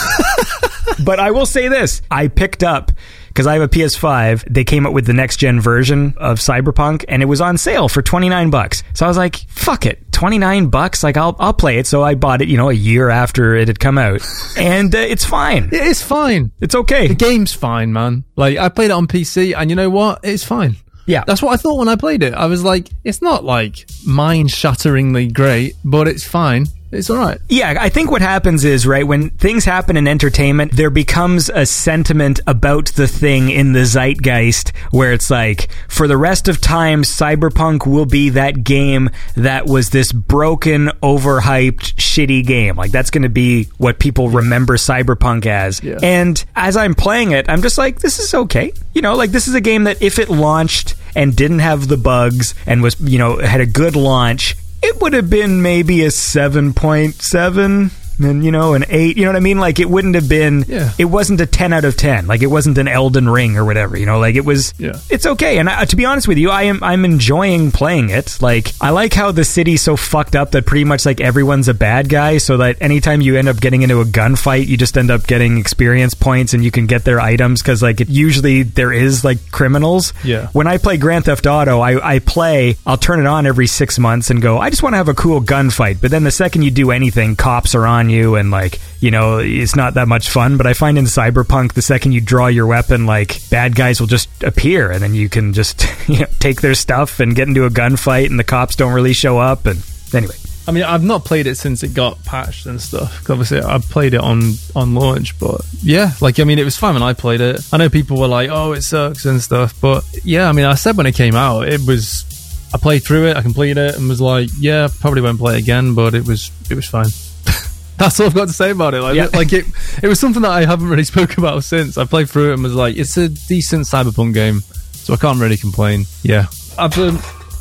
Speaker 2: but I will say this: I picked up because I have a PS5. They came up with the next gen version of Cyberpunk, and it was on sale for twenty nine bucks. So I was like, "Fuck it, twenty nine bucks! Like I'll I'll play it." So I bought it, you know, a year after it had come out, and uh, it's fine.
Speaker 3: It is fine.
Speaker 2: It's okay.
Speaker 3: The game's fine, man. Like, I played it on PC, and you know what? It's fine.
Speaker 2: Yeah.
Speaker 3: That's what I thought when I played it. I was like, it's not like mind shatteringly great, but it's fine. It's all right.
Speaker 2: Yeah, I think what happens is, right, when things happen in entertainment, there becomes a sentiment about the thing in the zeitgeist where it's like, for the rest of time, Cyberpunk will be that game that was this broken, overhyped, shitty game. Like, that's going to be what people remember Cyberpunk as.
Speaker 3: Yeah.
Speaker 2: And as I'm playing it, I'm just like, this is okay. You know, like, this is a game that if it launched and didn't have the bugs and was, you know, had a good launch, it would have been maybe a 7.7 and you know an 8 you know what i mean like it wouldn't have been
Speaker 3: Yeah.
Speaker 2: it wasn't a 10 out of 10 like it wasn't an elden ring or whatever you know like it was
Speaker 3: Yeah.
Speaker 2: it's okay and I, to be honest with you i am i'm enjoying playing it like i like how the city's so fucked up that pretty much like everyone's a bad guy so that anytime you end up getting into a gunfight you just end up getting experience points and you can get their items because like it usually there is like criminals
Speaker 3: Yeah.
Speaker 2: when I play Grand Theft Auto, I, I play, I'll turn it on every six months and go, I just want to have a cool gunfight. But then the second you do anything, cops are on you and like, you know, it's not that much fun. But I find in Cyberpunk, the second you draw your weapon, like bad guys will just appear and then you can just, you know, take their stuff and get into a gunfight and the cops don't really show up. And anyway,
Speaker 3: I mean, I've not played it since it got patched and stuff. obviously, I played it on on launch, but yeah, like I mean, it was fun when I played it. I know people were like, "Oh, it sucks" and stuff, but yeah, I mean, I said when it came out, it was. I played through it, I completed it, and was like, "Yeah, probably won't play it again," but it was it was fine. That's all I've got to say about it. Like,
Speaker 2: Yeah.
Speaker 3: like it, it was something that I haven't really spoke about since. I played through it and was like, "It's a decent cyberpunk game," so I can't really complain. Yeah, I've um,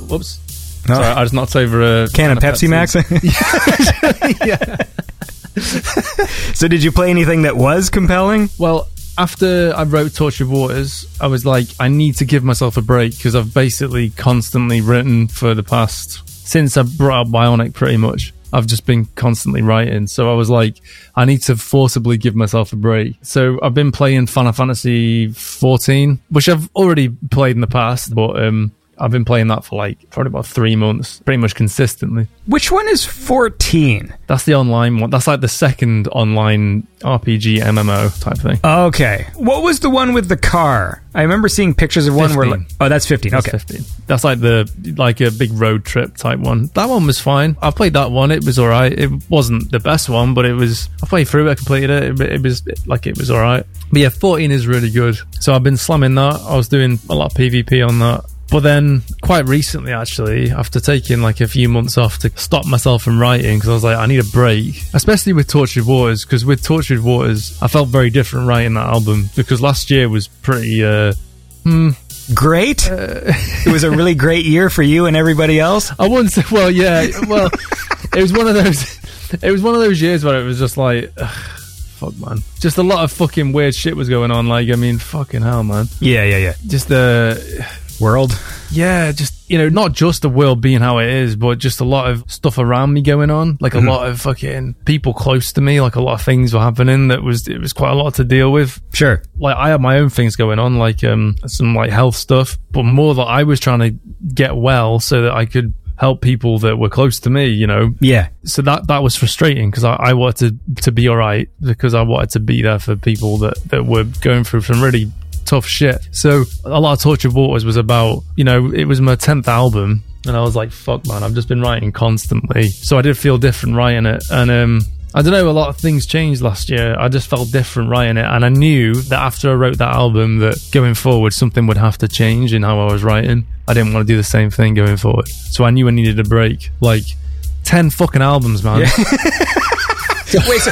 Speaker 3: whoops.
Speaker 2: No.
Speaker 3: Sorry, I just knocked over a
Speaker 2: can of Pepsi, Max.
Speaker 3: yeah.
Speaker 2: so did you play anything that was compelling?
Speaker 3: Well, after I wrote Tortured Waters, I was like, I need to give myself a break because I've basically constantly written for the past since I brought up Bionic. Pretty much, I've just been constantly writing. So I was like, I need to forcibly give myself a break. So I've been playing Final Fantasy 14, which I've already played in the past, but um, I've been playing that for like probably about three months, pretty much consistently.
Speaker 2: Which one is 14?
Speaker 3: That's the online one. That's like the second online RPG MMO type thing.
Speaker 2: Okay. What was the one with the car? I remember seeing pictures of one where.
Speaker 3: 15.
Speaker 2: Like, oh, that's 15.
Speaker 3: That's
Speaker 2: Okay.
Speaker 3: 15. That's like the like a big road trip type one. That one was fine. I played that one. It was all right. It wasn't the best one, but it was. I played through it. I completed it. It, it was like it was all right. But yeah, 14 is really good. So I've been slamming that. I was doing a lot of PvP on that. But then, quite recently, actually, after taking like a few months off to stop myself from writing, because I was like, I need a break, especially with Tortured Waters, because with Tortured Waters, I felt very different writing that album, because last year was pretty, uh,
Speaker 2: Great. it was a really great year for you and everybody else.
Speaker 3: I wouldn't say. Well, yeah. Well, it was one of those. It was one of those years where it was just like, ugh, fuck, man. Just a lot of fucking weird shit was going on. Like, I mean, fucking hell, man.
Speaker 2: Yeah, yeah, yeah.
Speaker 3: Just the,
Speaker 2: World.
Speaker 3: yeah, just you know, not just the world being how it is, but just a lot of stuff around me going on. Like a lot of fucking people close to me. Like a lot of things were happening. That was it was quite a lot to deal with
Speaker 2: Sure.
Speaker 3: like I had my own things going on, like um some like health stuff, but more that I was trying to get well so that I could help people that were close to me, you know.
Speaker 2: Yeah.
Speaker 3: So that that was frustrating because I, I wanted to to be all right because I wanted to be there for people that that were going through some really tough shit. So a lot of Tortured Waters was about, you know, it was my 10th album. And I was like, fuck, man, I've just been writing constantly. So I did feel different writing it. And, um, I don't know, a lot of things changed last year. I just felt different writing it. And I knew that after I wrote that album, that going forward, something would have to change in how I was writing. I didn't want to do the same thing going forward. So I knew I needed a break. Like, 10 fucking albums, man.
Speaker 2: Wait, so,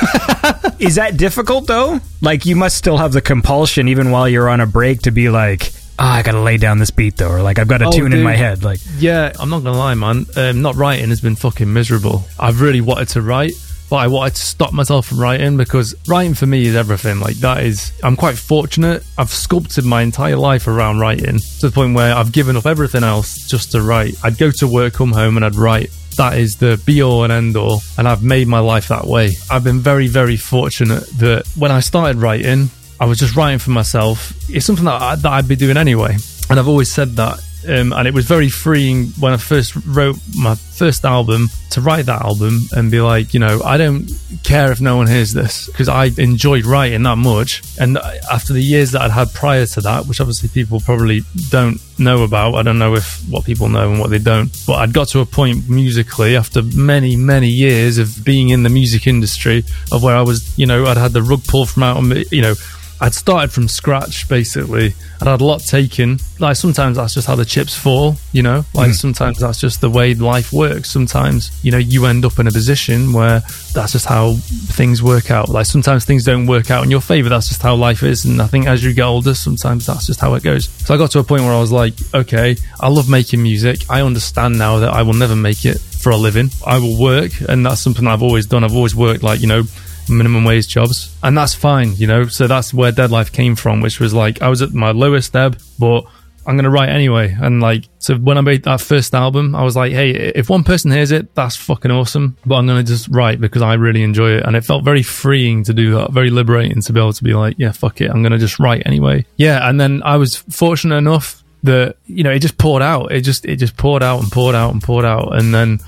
Speaker 2: is that difficult though? Like you must still have the compulsion even while you're on a break to be like, ah, I gotta lay down this beat though, or like I've got a
Speaker 3: Oh,
Speaker 2: tune in my head. Like,
Speaker 3: Yeah, I'm not gonna lie, man. Um, not writing has been fucking miserable. I've really wanted to write, but I wanted to stop myself from writing because writing for me is everything. Like that is, I'm quite fortunate. I've sculpted my entire life around writing to the point where I've given up everything else just to write. I'd go to work, come home, and I'd write. That is the be all and end all, and I've made my life that way. I've been very, very fortunate that when I started writing, I was just writing for myself. It's something that, I, that I'd be doing anyway. And I've always said that. Um, and it was very freeing when I first wrote my first album to write that album and be like, you know, I don't care if no one hears this because I enjoyed writing that much. And after the years that I'd had prior to that, which obviously people probably don't know about, I don't know if what people know and what they don't, but I'd got to a point musically after many, many years of being in the music industry of where I was, you know, I'd had the rug pulled from out on me, you know, I'd started from scratch basically. I'd had a lot taken. Like sometimes that's just how the chips fall, you know. Like mm-hmm. sometimes that's just the way life works. Sometimes you know you end up in a position where that's just how things work out. Like sometimes things don't work out in your favor. That's just how life is. And I think as you get older, sometimes that's just how it goes. So I got to a point where I was like, okay, I love making music. I understand now that I will never make it for a living. I will work, and that's something I've always done. I've always worked like you know minimum wage jobs. And that's fine you know. So that's where Deadlife came from which was like i was at my lowest ebb but i'm gonna write anyway. And like so when i made that first album i was like hey if one person hears it that's fucking awesome. But i'm gonna just write because i really enjoy it. And it felt very freeing to do that very liberating to be able to be like yeah fuck it i'm gonna just write anyway. Yeah and then i was fortunate enough that you know it just poured out. It just it just poured out and poured out and poured out. And then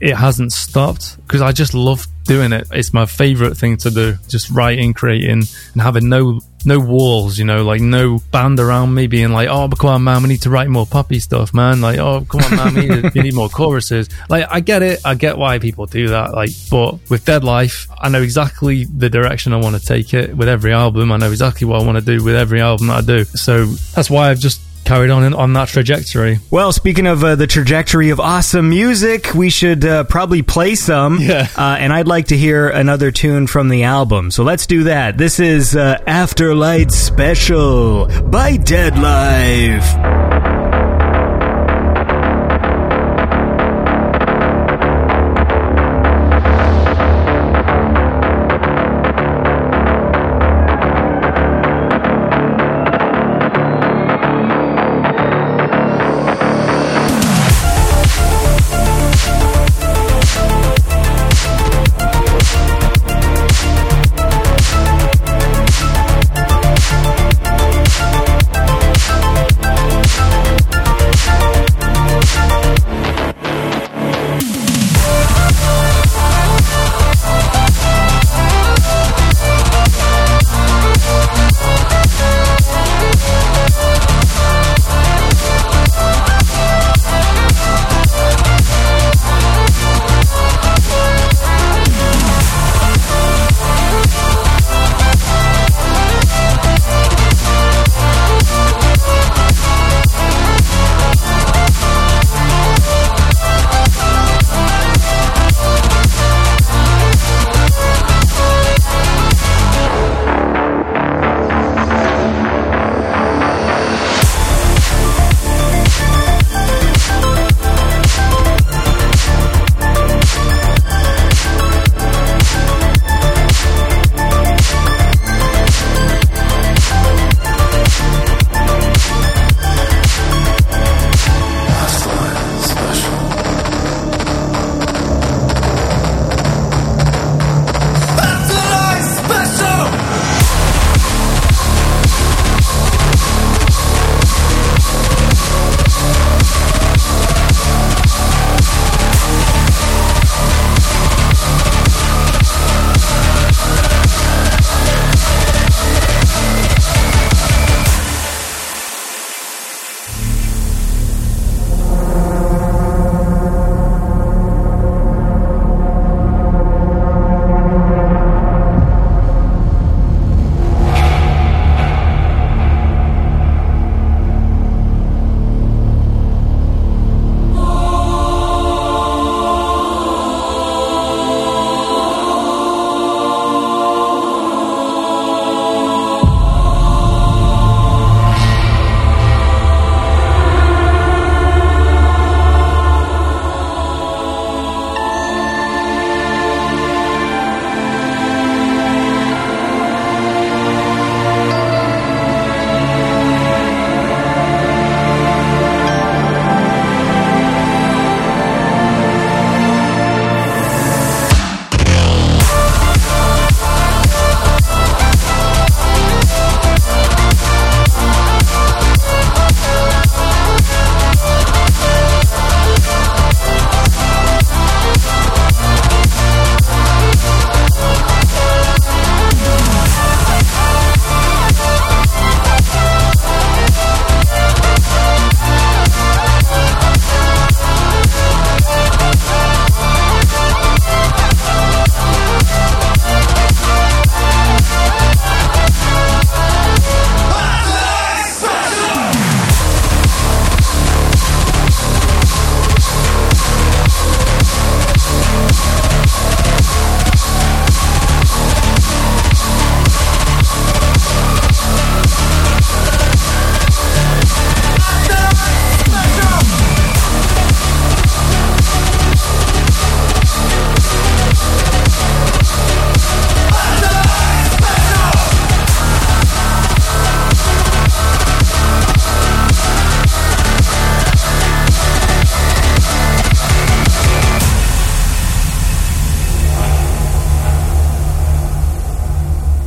Speaker 3: it hasn't stopped because I just love doing it. It's my favorite thing to do. Just writing, creating, and having no no walls. You know, like no band around me being like, "Oh, come on, man, we need to write more puppy stuff, man." Like, "Oh, come on, man, we need, we need more choruses." Like, I get it. I get why people do that. Like, but with Deadlife, I know exactly the direction I want to take it with every album. I know exactly what I want to do with every album that I do. So that's why I've just carried on in, on that trajectory.
Speaker 2: well, speaking of uh, the trajectory of awesome music, we should uh, probably play some.
Speaker 3: Yeah.
Speaker 2: Uh, and I'd like to hear another tune from the album. So let's do that. This is uh, Afterlight Special by
Speaker 4: Deadlife.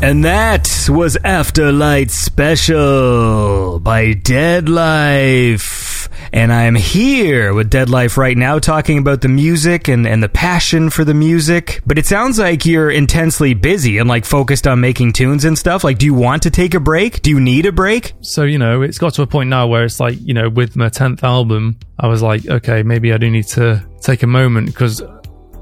Speaker 2: And that was Afterlight Special by Deadlife. And I'm here with Deadlife right now talking about the music and, and the passion for the music. But it sounds like you're intensely busy and like focused on making tunes and stuff. Like, do you want to take a break? Do you need a break?
Speaker 3: So, you know, it's got to a point now where it's like, you know, with my 10th album, I was like, okay, maybe I do need to take a moment because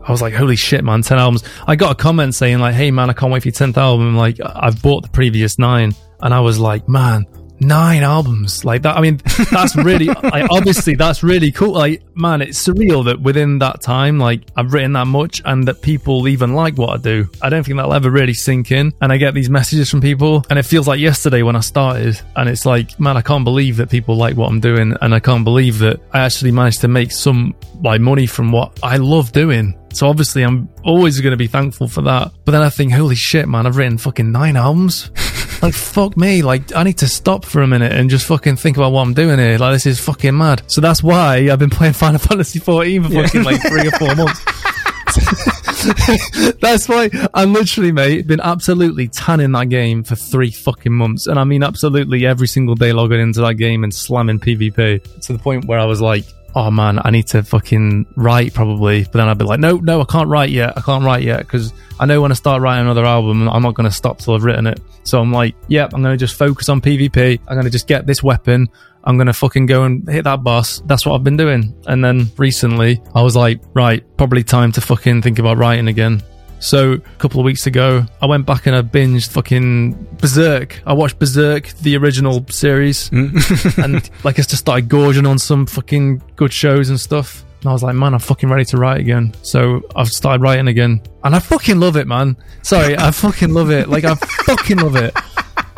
Speaker 3: I was like, holy shit, man, 10 albums. I got a comment saying, like, hey, man, I can't wait for your 10th album. Like, I've bought the previous nine. And I was like, man, nine albums like that. I mean, that's really, like, obviously, that's really cool. Like, man, it's surreal that within that time, like, I've written that much and that people even like what I do. I don't think that'll ever really sink in. And I get these messages from people, and it feels like yesterday when I started. And it's like, man, I can't believe that people like what I'm doing. And I can't believe that I actually managed to make some, like, money from what I love doing. So obviously, I'm always going to be thankful for that. But then I think, holy shit, man, I've written fucking nine albums. like, fuck me. Like, I need to stop for a minute and just fucking think about what I'm doing here. Like, this is fucking mad. So that's why I've been playing Final Fantasy 14 for fucking like three or four months. That's why I'm literally, mate, been absolutely tanning that game for three fucking months. And I mean, absolutely every single day logging into that game and slamming PvP to the point where I was like, oh man, I need to fucking write probably. But then I'd be like, no, no, I can't write yet. I can't write yet because I know when I start writing another album, I'm not going to stop till I've written it. So I'm like, yep, I'm going to just focus on PvP. I'm going to just get this weapon. I'm going to fucking go and hit that boss. That's what I've been doing. And then recently I was like, right, probably time to fucking think about writing again. So a couple of weeks ago, I went back and I binged fucking Berserk. I watched Berserk, the original series, hmm. and like I just started gorging on some fucking good shows and stuff. And I was like, man, I'm fucking ready to write again. So I've started writing again, and I fucking love it, man. Sorry, I fucking love it. Like I fucking love it.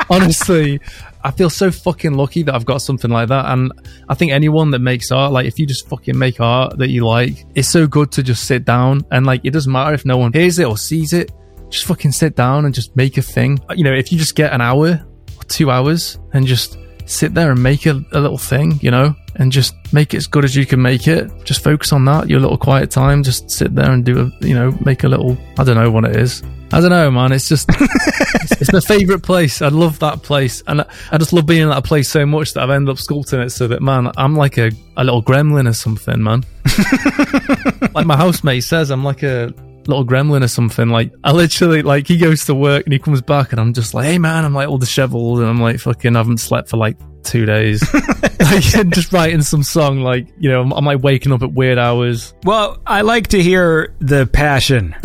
Speaker 3: Honestly, I feel so fucking lucky that I've got something like that. And I think anyone that makes art, like if you just fucking make art that you like, it's so good to just sit down and like it doesn't matter if no one hears it or sees it. Just fucking sit down and just make a thing. You know, if you just get an hour or two hours and just sit there and make a, a little thing, you know, and just make it as good as you can make it. Just focus on that. Your little quiet time. Just sit there and do a, you know, make a little. I don't know what it is. I don't know, man. It's just, it's, it's my favorite place. I love that place, and I, I just love being in that place so much that I've ended up sculpting it so that, man, I'm like a, a little gremlin or something, man. like my housemate says, I'm like a little gremlin or something. Like I literally, like he goes to work and he comes back, and I'm just like, hey, man, I'm like all disheveled, and I'm like fucking, I haven't slept for like two days. like just writing some song, like you know, I'm, I'm like waking up at weird hours.
Speaker 2: Well, I like to hear the passion.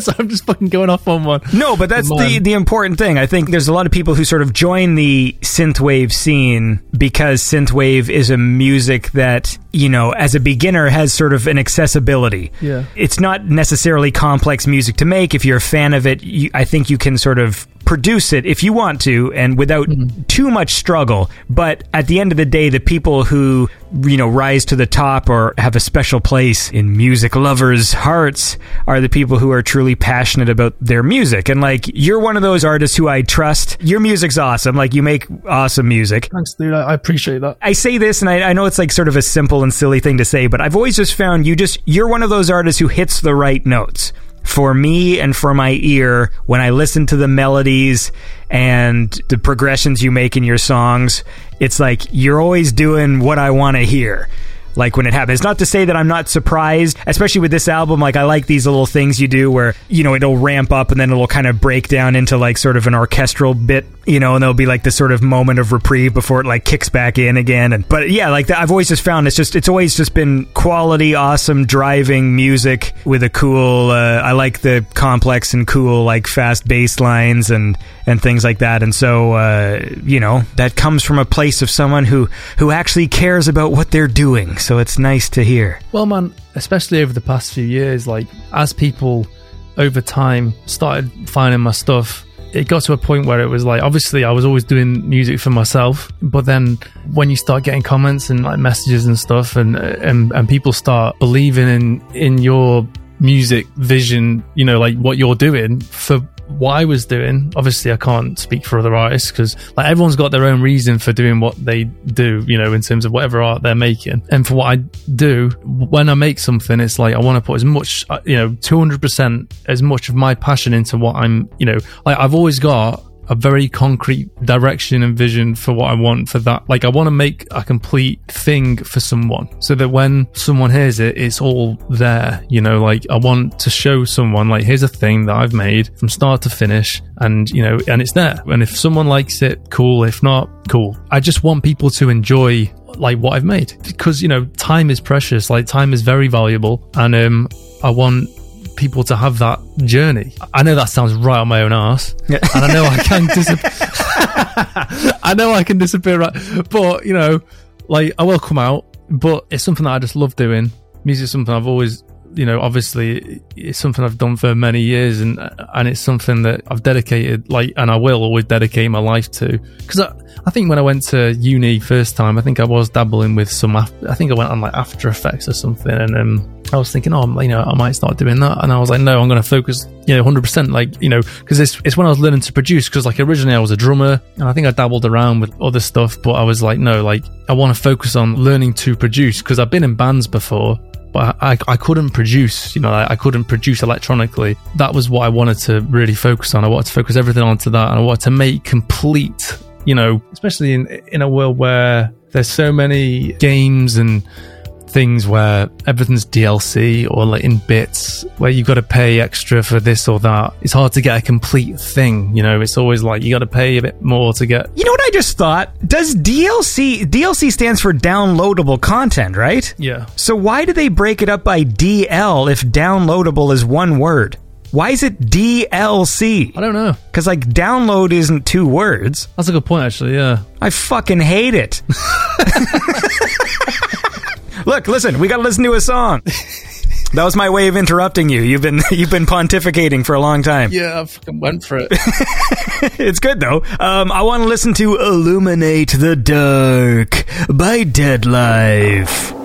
Speaker 3: so I'm just fucking going off on one.
Speaker 2: No, but that's the the important thing. I think there's a lot of people who sort of join the synthwave scene because synthwave is a music that, you know, as a beginner has sort of an accessibility.
Speaker 3: Yeah.
Speaker 2: It's not necessarily complex music to make. If you're a fan of it, you, I think you can sort of produce it if you want to and without mm-hmm. too much struggle. But at the end of the day, the people who, you know, rise to the top or have a special place in music lovers' hearts are the people who are truly passionate about their music. And like, you're one of those artists who I trust. Your music's awesome. Like, you make awesome music.
Speaker 3: Thanks, dude. I, I appreciate that.
Speaker 2: I say this, and I, I know it's like sort of a simple and silly thing to say, but I've always just found you just, you're one of those artists who hits the right notes. For me and for my ear, when I listen to the melodies and the progressions you make in your songs, it's like you're always doing what I want to hear. Like when it happens. Not to say that I'm not surprised, especially with this album. Like I like these little things you do where, you know, it'll ramp up and then it'll kind of break down into like sort of an orchestral bit, you know, and there'll be like this sort of moment of reprieve before it like kicks back in again. And, but yeah, like I've always just found it's just, it's always just been quality, awesome driving music with a cool, uh, I like the complex and cool, like fast bass lines and, and things like that. And so, uh, you know, that comes from a place of someone who, who actually cares about what they're doing. So it's nice to hear.
Speaker 3: Well, man, especially over the past few years, like as people over time started finding my stuff, it got to a point where it was like, obviously, I was always doing music for myself, but then when you start getting comments and like messages and stuff, and and and people start believing in in your music vision, you know, like what you're doing for what I was doing. Obviously, I can't speak for other artists because like everyone's got their own reason for doing what they do, you know, in terms of whatever art they're making. And for what I do, when I make something, it's like I want to put as much, uh, you know, 200% as much of my passion into what I'm, you know, like I've always got a very concrete direction and vision for what I want for that. Like I want to make a complete thing for someone so that when someone hears it, it's all there. You know, like I want to show someone like, here's a thing that I've made from start to finish and, you know, and it's there. And if someone likes it, cool. If not, cool. I just want people to enjoy like what I've made because, you know, time is precious. Like time is very valuable. And, um, I want people to have that journey. I know that sounds right on my own ass, yeah. and I know I can disappear. I know I can disappear, right? But you know, like I will come out, but it's something that I just love doing. Music is something I've always, you know, obviously it's something I've done for many years, and and it's something that I've dedicated, like, and I will always dedicate my life to. Because I, I think when I went to uni first time, I think I was dabbling with some. I think I went on like After Effects or something, and um, I was thinking, oh, you know, I might start doing that. And I was like, no, I'm going to focus, you know, 100%. Like, you know, because it's, it's when I was learning to produce, because like originally I was a drummer and I think I dabbled around with other stuff, but I was like, no, like, I want to focus on learning to produce because I've been in bands before. But I, I couldn't produce, you know, I, I couldn't produce electronically. That was what I wanted to really focus on. I wanted to focus everything onto that and I wanted to make complete, you know, especially in, in a world where there's so many games and things where everything's DLC or like in bits where you've got to pay extra for this or that. It's hard to get a complete thing. You know, it's always like you got to pay a bit more to get.
Speaker 2: You know what I just thought? Does DLC DLC stands for downloadable content, right?
Speaker 3: Yeah.
Speaker 2: So why do they break it up by DL if downloadable is one word? Why is it DLC?
Speaker 3: I don't know.
Speaker 2: Because, like, download isn't two words.
Speaker 3: That's a good point, actually, yeah.
Speaker 2: I fucking hate it. Look, listen, we got to listen to a song. That was my way of interrupting you. You've been you've been pontificating for a long time.
Speaker 3: Yeah, I fucking went for it.
Speaker 2: it's good though. Um, I want to listen to "Illuminate the Dark" by Deadlife. And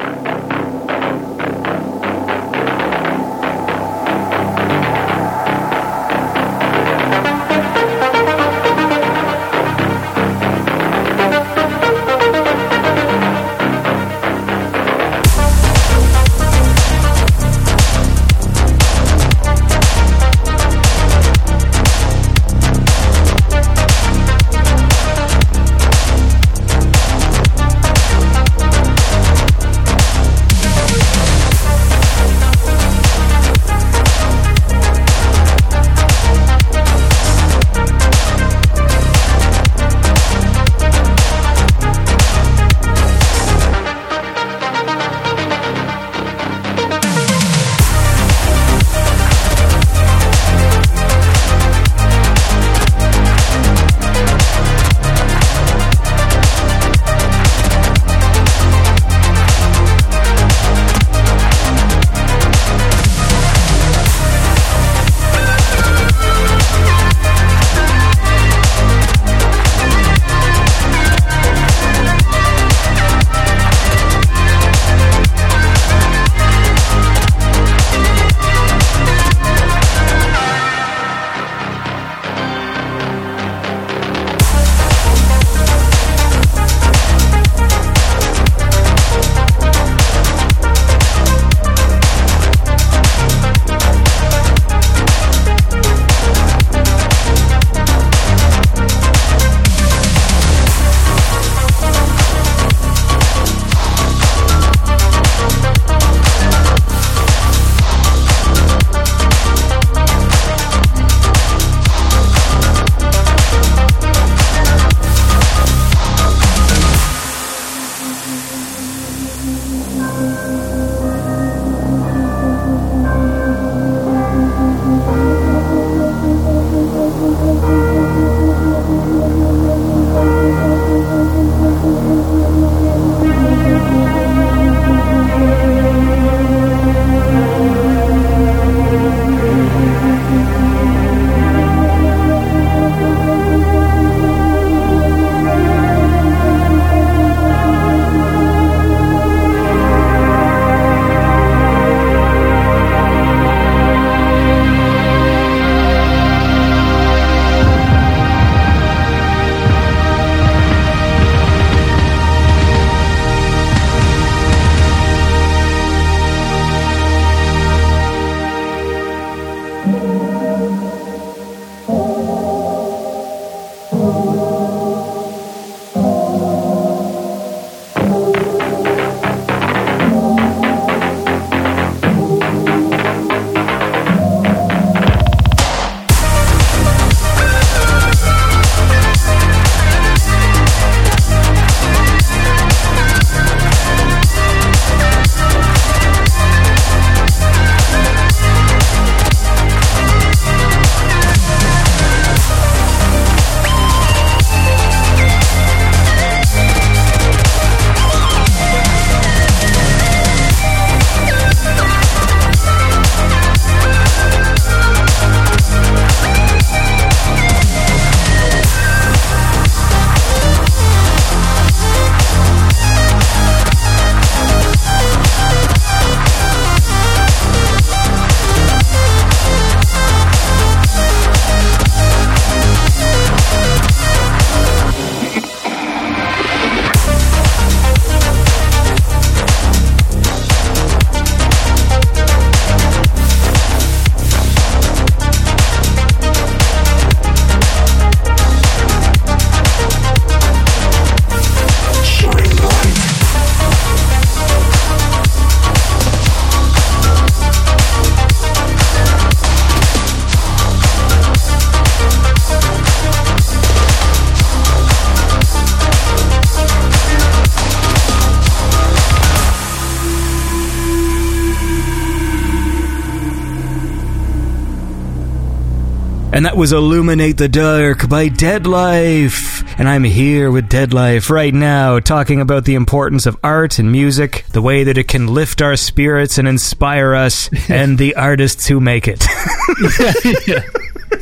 Speaker 2: was Illuminate the Dark by Deadlife. And I'm here with Deadlife right now, talking about the importance of art and music, the way that it can lift our spirits and inspire us, and the artists who make it.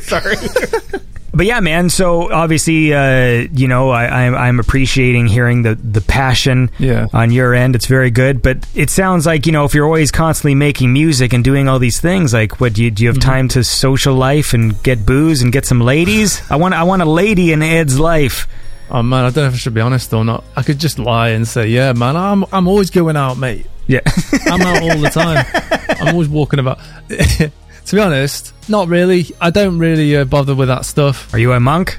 Speaker 2: Sorry. But yeah, man. So obviously, uh, you know, I, I'm, I'm appreciating hearing the the passion
Speaker 3: Yeah.
Speaker 2: on your end. It's very good. But it sounds like you know, if you're always constantly making music and doing all these things, like, what do you do? You have
Speaker 3: Mm-hmm.
Speaker 2: time to social life and get booze and get some ladies? I want I want a lady in Ed's life.
Speaker 3: Oh man, I don't know if I should be honest or not. I could just lie and say, yeah, man, I'm I'm always going out, mate.
Speaker 2: Yeah.
Speaker 3: I'm out all the time. I'm always walking about. to be honest, not really. I don't really uh, bother with that stuff.
Speaker 2: Are you a monk?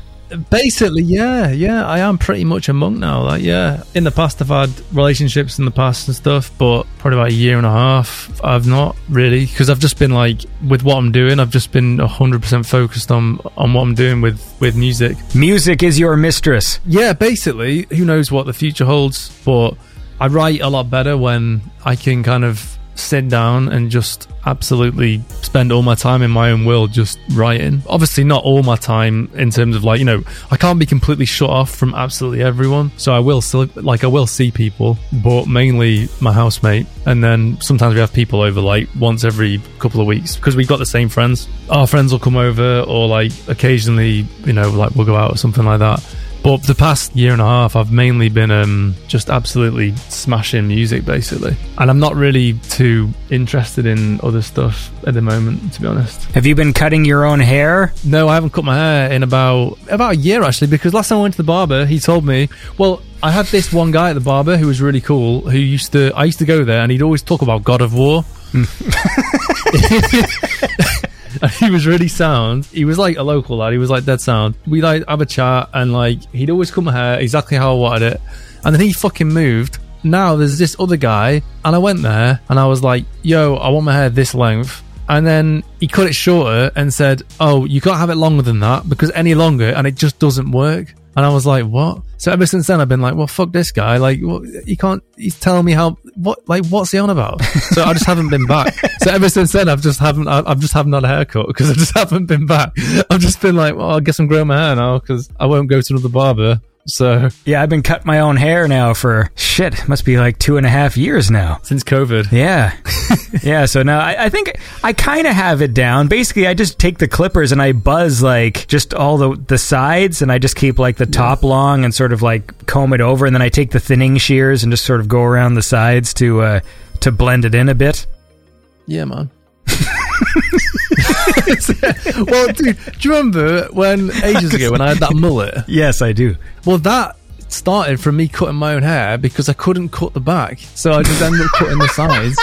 Speaker 3: Basically, yeah, yeah, I am pretty much a monk now. Like, yeah, in the past, I've had relationships in the past and stuff, but probably about a year and a half, I've not really because I've just been like with what I'm doing. I've just been hundred percent focused on on what I'm doing with with music.
Speaker 2: Music is your mistress.
Speaker 3: Yeah, basically, who knows what the future holds, but I write a lot better when I can kind of sit down and just absolutely spend all my time in my own world just writing. Obviously, not all my time in terms of like, you know, I can't be completely shut off from absolutely everyone. So I will still, like, I will see people, but mainly my housemate. And then sometimes we have people over like once every couple of weeks because we've got the same friends. Our friends will come over or like occasionally, you know, like we'll go out or something like that. But the past year and a half, I've mainly been um, just absolutely smashing music, basically. And I'm not really too interested in other stuff at the moment, to be honest.
Speaker 2: Have you been cutting your own hair?
Speaker 3: No, I haven't cut my hair in about about a year actually, because last time I went to the barber, he told me, well, I had this one guy at the barber who was really cool, who used to I used to go there, and he'd always talk about God of War. He was really sound. He was like a local lad. He was like dead sound. We like have a chat, and like he'd always my hair exactly how I wanted it. And then he fucking moved. Now there's this other guy, and I went there, and I was like, "Yo, I want my hair this length." And then he cut it shorter and said, "Oh, you can't have it longer than that because any longer, and it just doesn't work." And I was like, "What?" So ever since then, I've been like, "Well, fuck this guy! Like, what, he can't. He's telling me how. What? Like, what's he on about?" So I just haven't been back. So ever since then, I've just haven't. I've just haven't had a haircut because I just haven't been back. I've just been like, "Well, I guess I'm growing my hair now because I won't go to another barber." So
Speaker 2: Yeah, I've been cutting my own hair now for shit. Must be like two and a half years now.
Speaker 3: since COVID,
Speaker 2: Yeah. yeah, so now I, I think I kind of have it down. Basically, I just take the clippers and I buzz like just all the, the sides and I just keep like the top long and sort of like comb it over. And then I take the thinning shears and just sort of go around the sides to, uh, to blend it in a bit.
Speaker 3: Yeah, man. well, dude, do you remember when ages ago when I had that mullet?
Speaker 2: Yes, I do.
Speaker 3: Well, that started from me cutting my own hair because I couldn't cut the back, so I just ended up cutting the sides.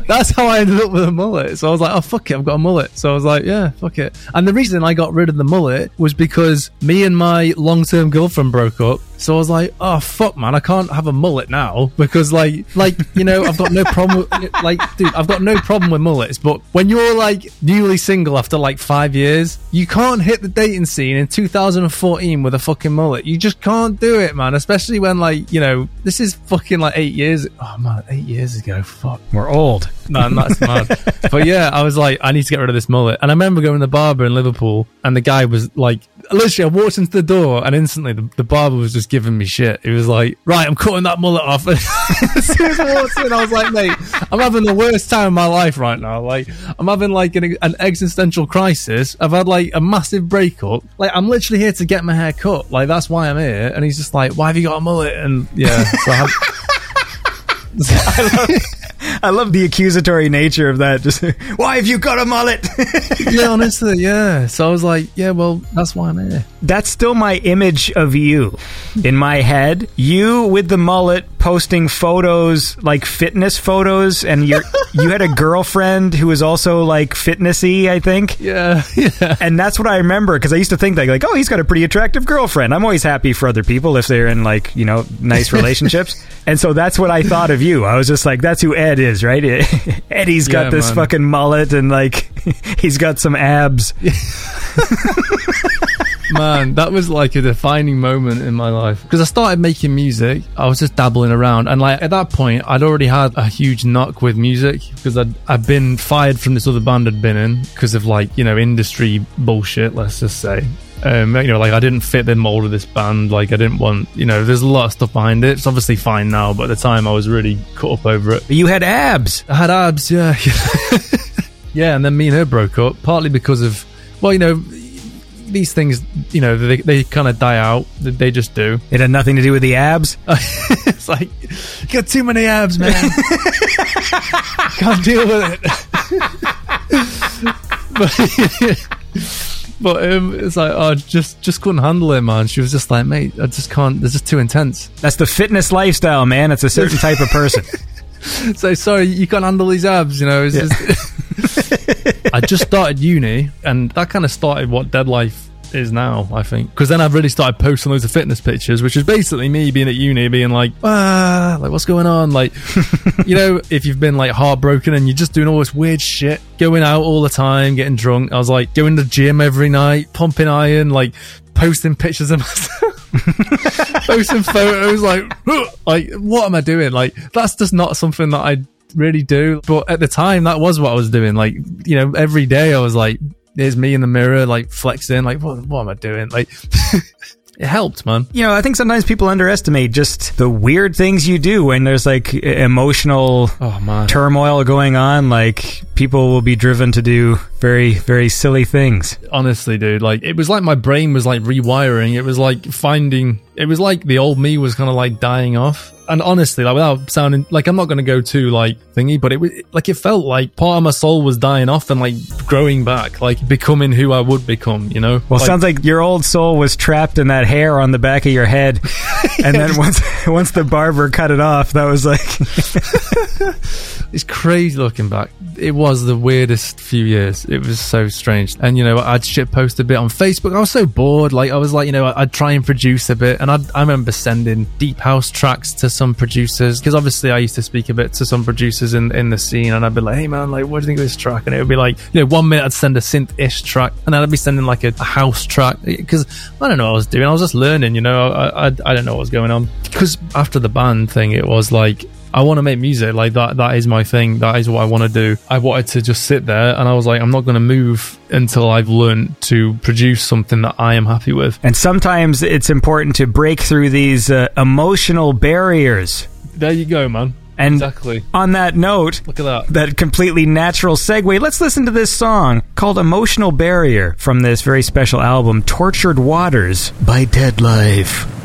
Speaker 3: That's how I ended up with a mullet. So I was like, oh, fuck it, I've got a mullet. So I was like, yeah, fuck it. And the reason I got rid of the mullet was because me and my long term girlfriend broke up. So I was like, oh, fuck, man, I can't have a mullet now because, like, like you know, I've got no problem with, like, dude, I've got no problem with mullets. But when you're, like, newly single after, like, five years, you can't hit the dating scene in 2014 with a fucking mullet. You just can't do it, man. Especially when, like, you know, this is fucking, like, eight years. Oh, man, eight years ago. Fuck.
Speaker 2: We're old.
Speaker 3: Man, that's mad. But yeah, I was like, I need to get rid of this mullet. And I remember going to the barber in Liverpool, and the guy was like, literally, I walked into the door, and instantly the, the barber was just giving me shit. He was like, right, I'm cutting that mullet off. as soon as I walked in, I was like, mate, I'm having the worst time of my life right now. Like, I'm having like an, an existential crisis. I've had like a massive breakup. Like, I'm literally here to get my hair cut. Like, that's why I'm here. And he's just like, why have you got a mullet? And yeah, so I had,
Speaker 2: I love the accusatory nature of that. Just, why have you got a mullet?
Speaker 3: yeah, honestly, yeah. So I was like, yeah, well, that's why I'm here.
Speaker 2: That's still my image of you in my head. You with the mullet posting photos, like fitness photos, and you you had a girlfriend who was also like fitnessy, I think.
Speaker 3: Yeah, yeah.
Speaker 2: And that's what I remember because I used to think like, like, oh, he's got a pretty attractive girlfriend. I'm always happy for other people if they're in like you know nice relationships. and so that's what I thought of you. I was just like, that's who Ed is, right? Eddie's got
Speaker 3: Yeah,
Speaker 2: this
Speaker 3: man.
Speaker 2: fucking mullet and like he's got some abs.
Speaker 3: Man, that was like a defining moment in my life because I started making music. I was just dabbling around, and like at that point, I'd already had a huge knock with music because I'd I'd been fired from this other band I'd been in because of like you know industry bullshit. Let's just say. Um, you know, like I didn't fit the mold of this band. Like I didn't want, you know, there's a lot of stuff behind it. It's obviously fine now, but at the time I was really caught up over it.
Speaker 2: You had abs.
Speaker 3: I had abs, yeah. yeah, and then me and her broke up, partly because of, well, you know, these things, you know, they, they kind of die out. They just do.
Speaker 2: It had nothing to do with the abs.
Speaker 3: it's like, you got too many abs, man. Can't deal with it. but, but um, it's like, oh, just just couldn't handle it, man. She was just like, mate, I just can't. It's just too intense.
Speaker 2: That's the fitness lifestyle, man. It's a certain type of person.
Speaker 3: so sorry, you can't handle these abs. You know, it's just. I just started uni, and that kind of started what Deadlife is now, I think. Because then I've really started posting loads of fitness pictures, which is basically me being at uni, being like, ah, like what's going on? Like, you know, if you've been like heartbroken and you're just doing all this weird shit, going out all the time, getting drunk. I was like going to the gym every night, pumping iron, like posting pictures of myself. Posting photos like like what am I doing? Like that's just not something that I really do. But at the time that was what I was doing. Like, you know, every day I was like there's me in the mirror, like flexing, like what, what am I doing? Like, it helped, man.
Speaker 2: You know, I think sometimes people underestimate just the weird things you do when there's like emotional
Speaker 3: oh,
Speaker 2: turmoil going on. Like people will be driven to do very, very silly things.
Speaker 3: Honestly, dude, like it was like my brain was like rewiring. It was like finding. It was like the old me was kind of like dying off and honestly, like without sounding like I'm not going to go too like thingy, but it was like it felt like part of my soul was dying off and like growing back, like becoming who I would become. You know.
Speaker 2: Well,
Speaker 3: like,
Speaker 2: sounds like your old soul was trapped in that hair on the back of your head, and then once once the barber cut it off, that was like.
Speaker 3: it's crazy looking back. It was the weirdest few years. It was so strange. And you know, I'd shit post a bit on Facebook. I was so bored. Like I was like, you know, I'd try and produce a bit, and I'd, I remember sending deep house tracks to some producers because obviously I used to speak a bit to some producers in in the scene, and I'd be like, hey man, like, what do you think of this track? And it would be like, you know, one minute I'd send a synth ish track, and then I'd be sending like a, a house track because I don't know what I was doing. I was just learning. You know, I I, I don't know what was going on because after the band thing, it was like I want to make music. Like that, that is my thing. That is what I want to do. I wanted to just sit there and I was like, I'm not going to move until I've learned to produce something that I am happy with.
Speaker 2: And sometimes it's important to break through these uh, emotional barriers.
Speaker 3: There you go, man.
Speaker 2: And
Speaker 3: exactly.
Speaker 2: on that note,
Speaker 3: look at that.
Speaker 2: That completely natural segue. Let's listen to this song called Emotional Barrier from this very special album, Tortured Waters by Deadlife.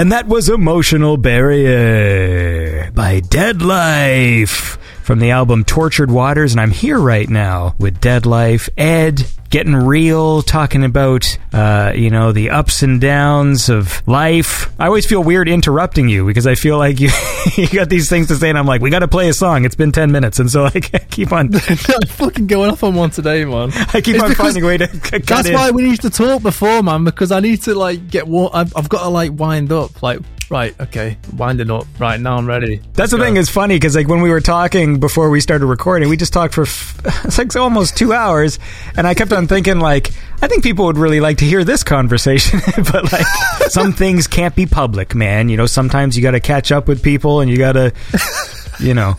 Speaker 2: And that was Emotional Barrier by Deadlife from the album Tortured Waters. And I'm here right now with Deadlife, Ed, getting real, talking about, uh, you know, the ups and downs of life. I always feel weird interrupting you because I feel like you, you got these things to say, and I'm like, we got to play a song. It's been 10 minutes. And so I keep on,
Speaker 3: fucking going off on one today, man.
Speaker 2: I keep
Speaker 3: It's
Speaker 2: on finding a way to cut
Speaker 3: That's
Speaker 2: in.
Speaker 3: why we need to talk before, man, because I need to like get what I've, I've got to like wind up. Like, right, okay, winding up. Right now, I'm ready.
Speaker 2: That's the thing. It's funny because like when we were talking before we started recording, we just talked for f- it's like almost two hours, and I kept on thinking like I think people would really like to hear this conversation, but like some things can't be public, man. You know, sometimes you got to catch up with people, and you got to, you know.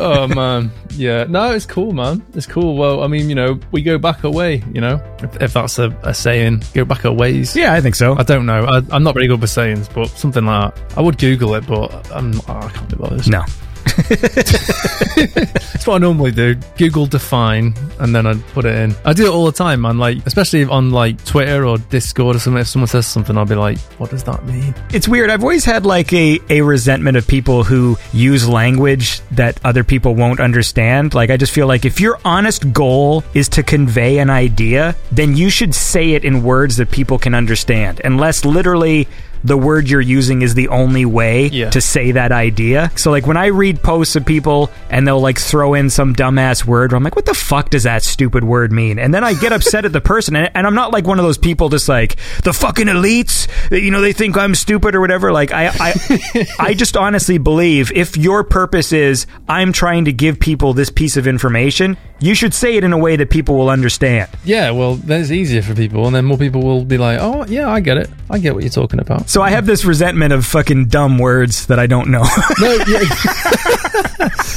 Speaker 3: Oh man, yeah. No, it's cool, man. It's cool. Well, I mean, you know, we go back a way. You know, if, if that's a, a saying, go back a ways.
Speaker 2: Yeah, I think so.
Speaker 3: I don't know. I, I'm not very good with sayings, but something like that. I would Google it, but I'm, oh, I can't be bothered.
Speaker 2: No.
Speaker 3: That's what I normally do. Google define, and then I put it in. I do it all the time, man. Like, especially on like Twitter or Discord or something. If someone says something, I'll be like, "What does that mean?"
Speaker 2: It's weird. I've always had like a, a resentment of people who use language that other people won't understand. Like, I just feel like if your honest goal is to convey an idea, then you should say it in words that people can understand, unless literally the word you're using is the only way
Speaker 3: Yeah.
Speaker 2: to say that idea. So, like, when I read posts of people and they'll like throw in some dumbass word, I'm like, what the fuck does that stupid word mean? And then I get upset at the person, and, and I'm not like one of those people just like the fucking elites, you know, they think I'm stupid or whatever. Like, I, I, I just honestly believe if your purpose is I'm trying to give people this piece of information, you should say it in a way that people will understand.
Speaker 3: Yeah, well, that's easier for people, and then more people will be like, "Oh, yeah, I get it. I get what you're talking about."
Speaker 2: So I have this resentment of fucking dumb words that I don't know.
Speaker 3: no, yeah.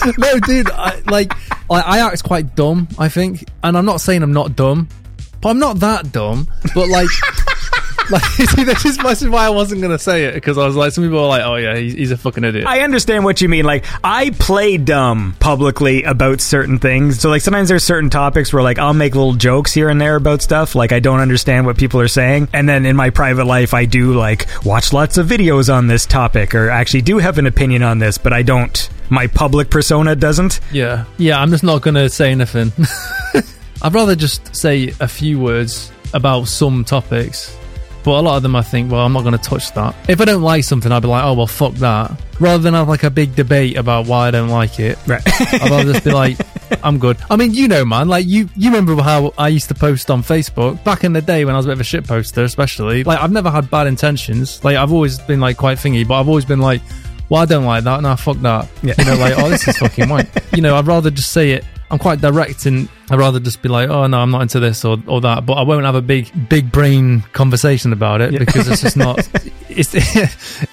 Speaker 3: no, dude. I, like, I, I act quite dumb. I think, and I'm not saying I'm not dumb, but I'm not that dumb. But like, like see, this is this is why I wasn't gonna say it because I was like, some people are like, "Oh yeah, he's, he's a fucking idiot."
Speaker 2: I understand what you mean. Like, I play dumb publicly about certain things. So, like, sometimes there's certain topics where, like, I'll make little jokes here and there about stuff. Like, I don't understand what people are saying. And then in my private life, I do, like, watch lots of videos on this topic or actually do have an opinion on this, but I don't. My public persona doesn't.
Speaker 3: Yeah, yeah. I'm just not gonna say anything. I'd rather just say a few words about some topics, but a lot of them I think, well, I'm not gonna touch that. If I don't like something, I'd be like, oh well, fuck that. Rather than have like a big debate about why I don't like it,
Speaker 2: Right.
Speaker 3: I'd rather just be like, I'm good. I mean, you know, man, like you, you remember how I used to post on Facebook back in the day when I was a bit of a shit poster, especially. Like, I've never had bad intentions. Like, I've always been like quite thingy, but I've always been like, well, I don't like that. Nah, fuck that.
Speaker 2: Yeah.
Speaker 3: You know, like, oh, this is fucking white. You know, I'd rather just say it. I'm quite direct and I'd rather just be like, oh no, I'm not into this or, or that, but I won't have a big, big brain conversation about it because it's just not, it's,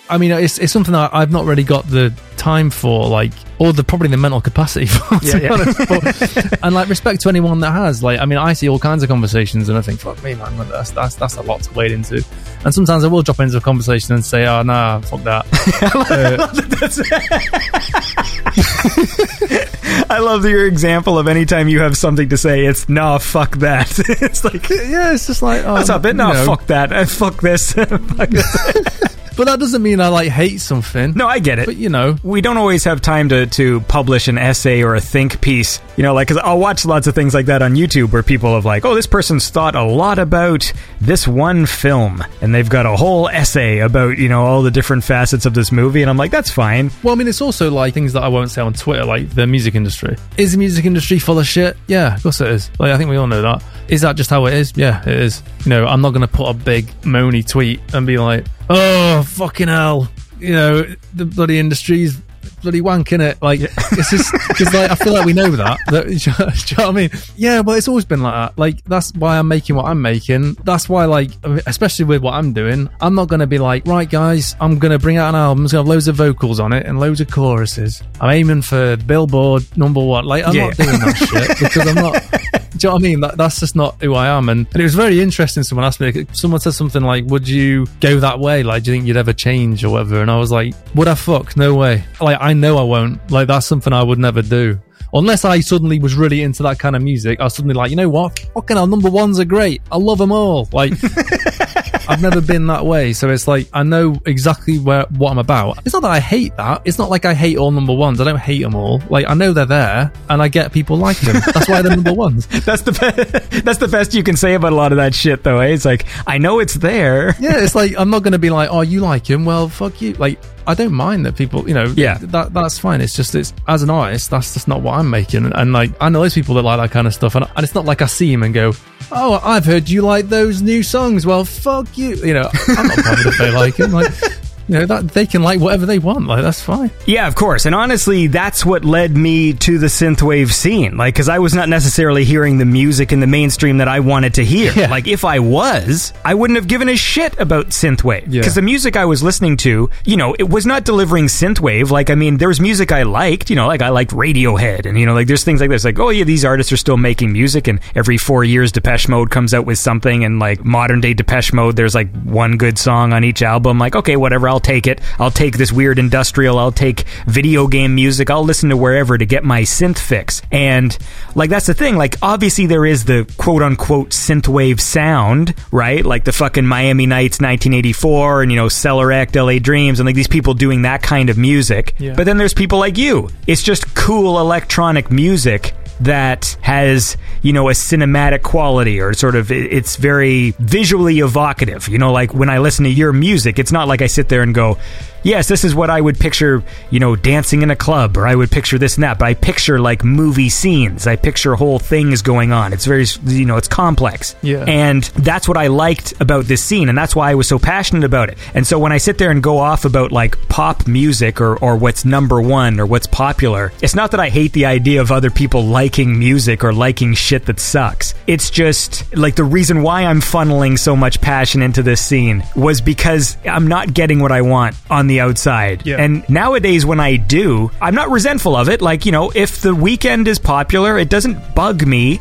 Speaker 3: I mean, it's, it's something that I've not really got the time for, like, or the probably the mental capacity for, to
Speaker 2: Yeah,
Speaker 3: be
Speaker 2: yeah.
Speaker 3: But, and like, respect to anyone that has. Like, I mean, I see all kinds of conversations and I think, fuck me, man, that's that's that's a lot to wade into. And sometimes I will drop into a conversation and say, oh nah, fuck that.
Speaker 2: Uh, I love your example of anytime you have something to say, it's, nah, fuck that. it's like,
Speaker 3: yeah, it's just like, oh,
Speaker 2: what's up? It? No, fuck that. Uh, fuck this. Fuck this.
Speaker 3: But that doesn't mean I like hate something.
Speaker 2: no, I get it.
Speaker 3: But you know,
Speaker 2: we don't always have time to, to publish an essay or a think piece. You know, like, because I'll watch lots of things like that on YouTube where people have, like, oh, this person's thought a lot about this one film. And they've got a whole essay about, you know, all the different facets of this movie. And I'm like, that's fine.
Speaker 3: well, I mean, it's also like things that I won't say on Twitter, like the music industry. Is the music industry full of shit? Yeah, of course it is. Like, I think we all know that. Is that just how it is? Yeah, it is. You know, I'm not going to put a big moany tweet and be like, oh, fucking hell. You know, the bloody industry's bloody wanking it. Like, it's just, because like, I feel like we know that. that do you know what I mean? Yeah, but it's always been like that. Like, that's why I'm making what I'm making. That's why, like, especially with what I'm doing, I'm not going to be like, right, guys, I'm going to bring out an album. It's to have loads of vocals on it and loads of choruses. I'm aiming for Billboard number one. Like, I'm
Speaker 2: Yeah.
Speaker 3: not doing that shit because I'm not. Do you know what I mean? That, that's just not who I am. And, and it was very interesting. Someone asked me, someone said something like, Would you go that way? Like, do you think you'd ever change or whatever? And I was like, Would I fuck? No way. Like, I know I won't. Like, that's something I would never do. Unless I suddenly was really into that kind of music, I was suddenly like, you know what? Fucking hell, number ones are great. I love them all. Like, I've never been that way. So it's like, I know exactly where, what I'm about. It's not that I hate that. It's not like I hate all number ones. I don't hate them all. Like, I know they're there and I get people like them. That's why they're number ones.
Speaker 2: That's the be- that's the best you can say about a lot of that shit, though. Eh? It's like I know it's there.
Speaker 3: Yeah, it's like, I'm not going to be like, oh, you like him? Well, fuck you. Like, I don't mind that people, you know,
Speaker 2: Yeah.
Speaker 3: that that's fine. It's just, it's as an artist, that's just not what I'm making. And, and like, I know those people that like that kind of stuff, and, and it's not like I see him and go, oh, I've heard you like those new songs. Well, fuck you. You know, I'm not bothered if they like them. Like, you know, that they can like whatever they want. Like, that's fine.
Speaker 2: Yeah, of course. And honestly, that's what led me to the synthwave scene. Like, because I was not necessarily hearing the music in the mainstream that I wanted to hear.
Speaker 3: Yeah.
Speaker 2: Like, if I was, I wouldn't have given a shit about synthwave.
Speaker 3: Yeah.
Speaker 2: Because the music I was listening to, you know, it was not delivering synthwave. Like, I mean, there was music I liked, you know, like I liked Radiohead. And, you know, like there's things like this. Like, oh, yeah, these artists are still making music. And every four years, Depeche Mode comes out with something. And, like, modern day Depeche Mode, there's like one good song on each album. Like, okay, whatever, I'll take it. I'll take this weird industrial. I'll take video game music. I'll listen to wherever to get my synth fix. And like that's the thing. Like obviously there is the quote unquote synthwave sound, right? Like the fucking Miami Nights 1984 and you know Cellar Act, LA Dreams, and like these people doing that kind of music.
Speaker 3: Yeah.
Speaker 2: But then there's people like you. It's just cool electronic music that has you know a cinematic quality or sort of it's very visually evocative. You know like when i listen to your music it's not like i sit there and go yes this is what i would picture you know dancing in a club or i would picture this and that but i picture like movie scenes. I picture whole things going on. It's very you know it's complex.
Speaker 3: Yeah.
Speaker 2: and that's what i liked about this scene and that's why i was so passionate about it. And so when i sit there and go off about like pop music or, or what's number one or what's popular it's not that i hate the idea of other people liking music or liking shit that sucks. It's just like the reason why i'm funneling so much passion into this scene was because i'm not getting what i want on the outside
Speaker 3: Yeah.
Speaker 2: and nowadays when i do i'm not resentful of it like you know if the Weeknd is popular it doesn't bug me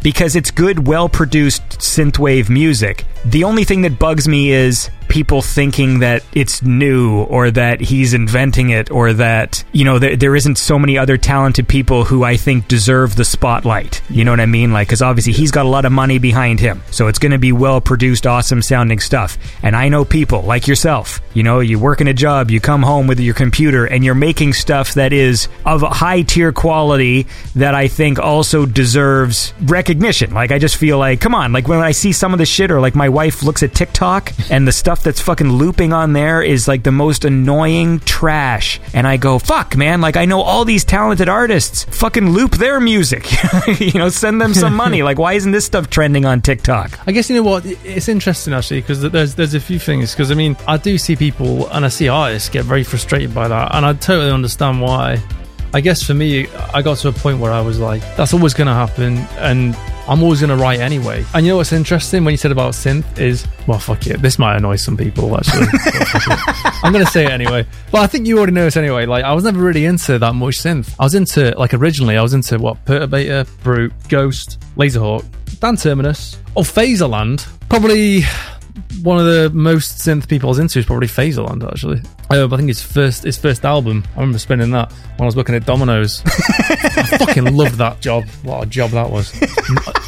Speaker 2: because it's good, well produced synthwave music. The only thing that bugs me is people thinking that it's new or that he's inventing it or that, you know, there, there isn't so many other talented people who I think deserve the spotlight. You know what I mean? Like, because obviously he's got a lot of money behind him. So it's going to be well produced, awesome sounding stuff. And I know people like yourself, you know, you work in a job, you come home with your computer, and you're making stuff that is of high tier quality that I think also deserves recognition. Like, I just feel like, come on, like when I see some of the shit, or like my wife looks at TikTok and the stuff that's fucking looping on there is like the most annoying trash. And I go, fuck, man, like I know all these talented artists, fucking loop their music. you know, send them some money. Like, why isn't this stuff trending on TikTok?
Speaker 3: I guess you know what? It's interesting actually because there's there's a few things. Because I mean, I do see people and I see artists get very frustrated by that, and I totally understand why. I guess for me, I got to a point where I was like, that's always going to happen, and I'm always going to write anyway. And you know what's interesting when you said about synth is, well, fuck it, this might annoy some people actually. But fuck it. I'm going to say it anyway. But I think you already know this anyway. Like, I was never really into that much synth. I was into, like, originally, I was into what? Perturbator, Brut, Gost, Lazerhawk, Dan Terminus, or Phaserland. Probably one of the most synth people I was into is probably Phaserland, actually. Uh, I think his first his first album. I remember spinning that when I was working at Domino's. I fucking loved that job. What a job that was!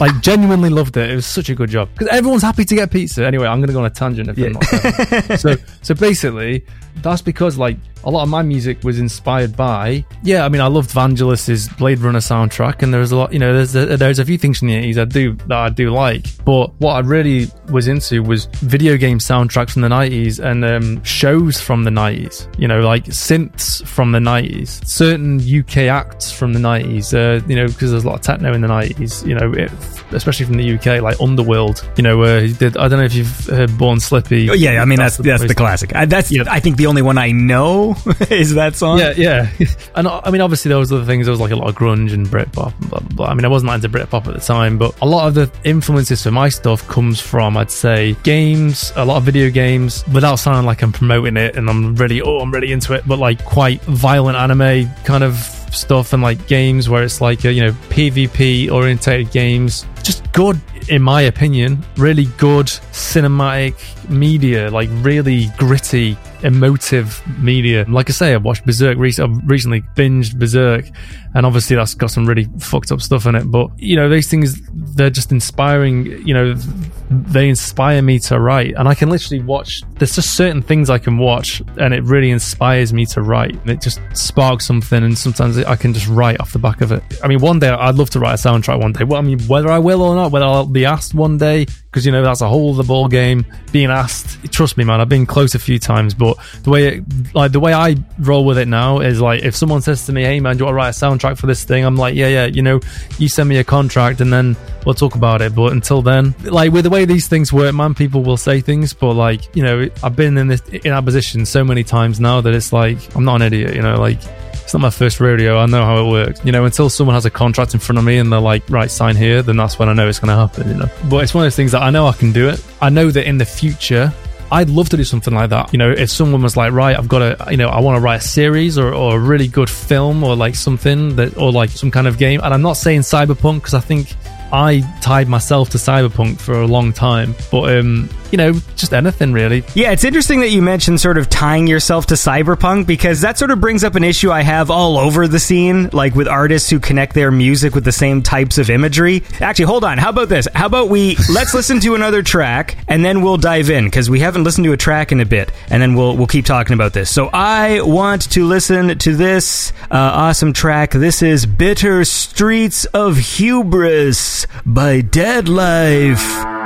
Speaker 3: like genuinely loved it. It was such a good job because everyone's happy to get pizza. Anyway, I'm going to go on a tangent if I'm not. so so basically, that's because like a lot of my music was inspired by. Yeah, I mean, I loved Vangelis's Blade Runner soundtrack, and there's a lot. You know, there's a, there's a few things from the 80s I do that I do like. But what I really was into was video game soundtracks from the 90s and um, shows from the 90s. You know, like synths from the 90s, certain UK acts from the 90s. Uh, you know, because there's a lot of techno in the 90s. You know, it, especially from the UK, like Underworld. You know, uh, he did. I don't know if you've heard Born Slippy.
Speaker 2: Oh, yeah, I mean that's that's the
Speaker 3: most-
Speaker 2: classic. I, that's I think the only one I know is that song.
Speaker 3: Yeah, yeah. And I mean, obviously, was other things. There was like a lot of grunge and Britpop and blah, blah, blah. I mean, I wasn't into Britpop at the time, but a lot of the influences for my stuff comes from, I'd say, games, a lot of video games, without sounding like I'm promoting it and I'm really, oh, I'm really into it, but like quite violent anime kind of stuff and like games where it's like, uh, you know, PvP orientated games. Just good, in my opinion, really good cinematic media, like really gritty emotive media. Like I say, I watched Berserk recently. I've recently binged Berserk, and obviously that's got some really fucked up stuff in it. But you know, these things they're just inspiring. You know, they inspire me to write, and I can literally watch. There's just certain things I can watch, and it really inspires me to write. It just sparks something, and sometimes I can just write off the back of it. I mean, one day I'd love to write a soundtrack. One day, well, I mean, whether I will or not, whether I'll be asked one day, because you know that's a whole other ball game. Being asked, trust me, man, I've been close a few times, but the way, it, like the way I roll with it now is like if someone says to me, "Hey, man, do you want to write a soundtrack for this thing?" I'm like, "Yeah, yeah." You know, you send me a contract, and then we'll talk about it. But until then, like with the way these things work, man, people will say things, but like you know, I've been in this in that position so many times now that it's like I'm not an idiot. You know, like it's not my first rodeo. I know how it works. You know, until someone has a contract in front of me and they're like, right, sign here, then that's when I know it's going to happen, you know. But it's one of those things that I know I can do it. I know that in the future, I'd love to do something like that. You know, if someone was like, right, I've got to, you know, I want to write a series or, or a really good film or like something that, or like some kind of game. And I'm not saying cyberpunk because I think I tied myself to Cyberpunk for a long time, but um, you know, just anything really.
Speaker 2: Yeah, it's interesting that you mentioned sort of tying yourself to Cyberpunk because that sort of brings up an issue I have all over the scene, like with artists who connect their music with the same types of imagery. Actually, hold on. How about this? How about we let's listen to another track and then we'll dive in because we haven't listened to a track in a bit, and then we'll we'll keep talking about this. So I want to listen to this uh, awesome track. This is "Bitter Streets of Hubris." By Deadlife.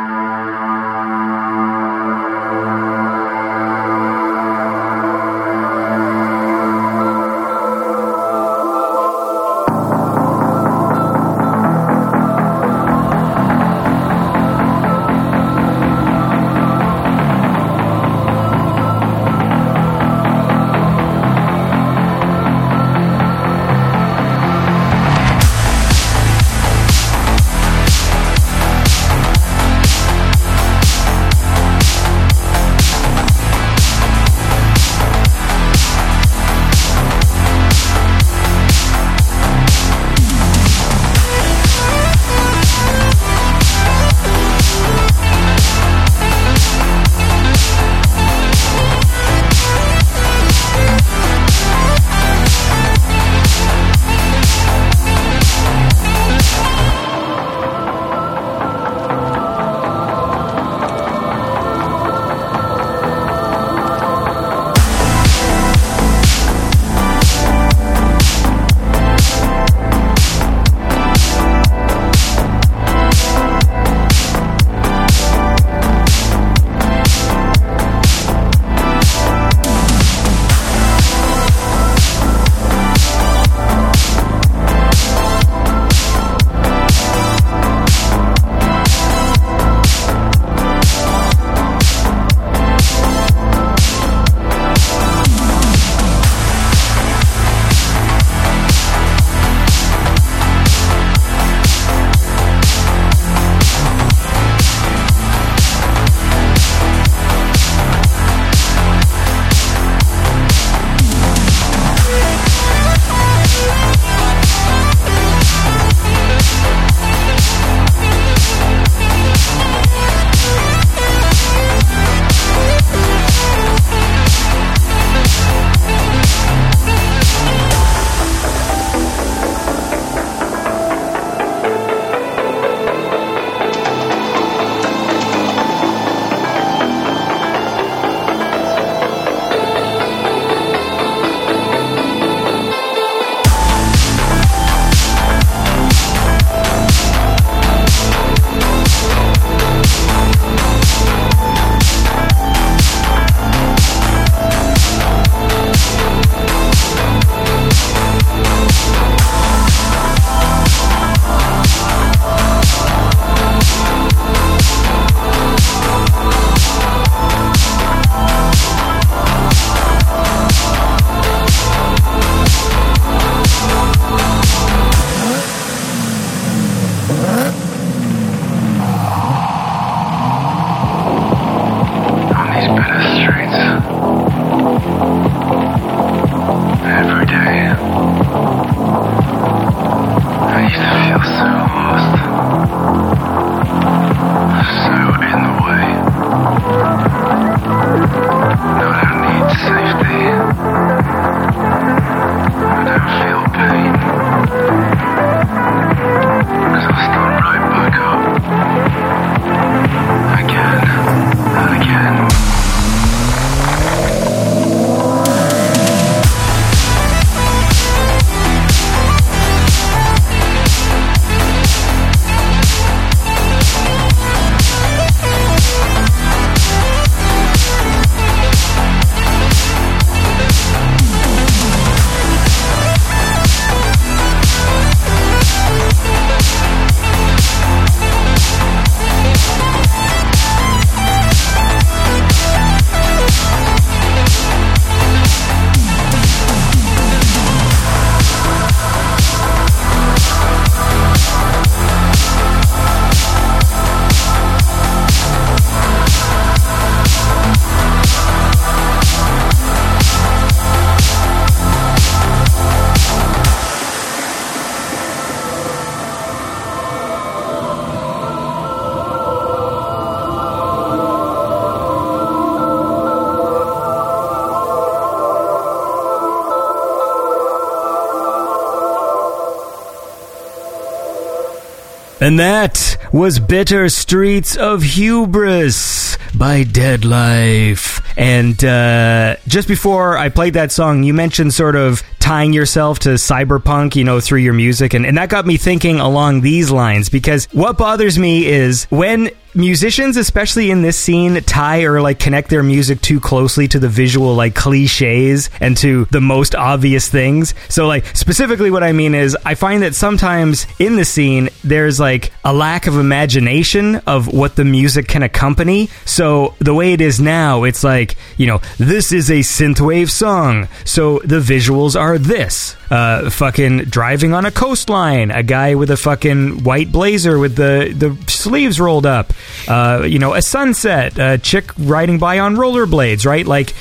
Speaker 2: And that was Bitter Streets of Hubris by Deadlife. And uh, just before I played that song, you mentioned sort of tying yourself to cyberpunk, you know, through your music. And, and that got me thinking along these lines because what bothers me is when musicians, especially in this scene, tie or like connect their music too closely to the visual like cliches and to the most obvious things. So, like, specifically, what I mean is, I find that sometimes in the scene, there's like a lack of imagination of what the music can accompany. So, the way it is now, it's like, you know, this is a synthwave song. So, the visuals are this uh, fucking driving on a coastline, a guy with a fucking white blazer with the, the sleeves rolled up, uh, you know, a sunset, a chick riding by on rollerblades, right? Like,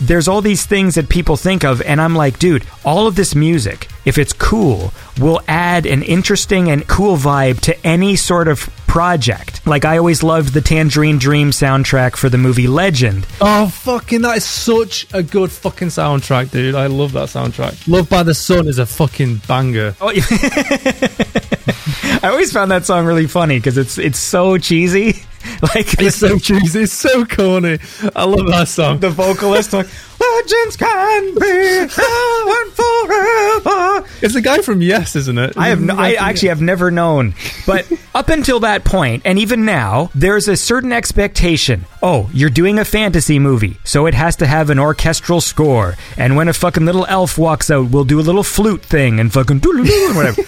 Speaker 2: there's all these things that people think of, and I'm like, dude, all of this music, if it's cool, will add an interesting and cool vibe to any sort of project. Like, I always loved the Tangerine Dream soundtrack for the movie Legend.
Speaker 3: Oh, fucking, that is such a good fucking soundtrack, dude. I love that soundtrack. Loved by the Sun is a fucking banger.
Speaker 2: Oh, I always found that song really funny because it's it's so cheesy. Like
Speaker 3: It's so cheesy, it's so corny. I love that song.
Speaker 2: the vocalist like legends can be and forever.
Speaker 3: It's the guy from Yes, isn't it?
Speaker 2: I have no, I actually have never known, but up until that point, and even now, there's a certain expectation. Oh, you're doing a fantasy movie, so it has to have an orchestral score. And when a fucking little elf walks out, we'll do a little flute thing and fucking and whatever.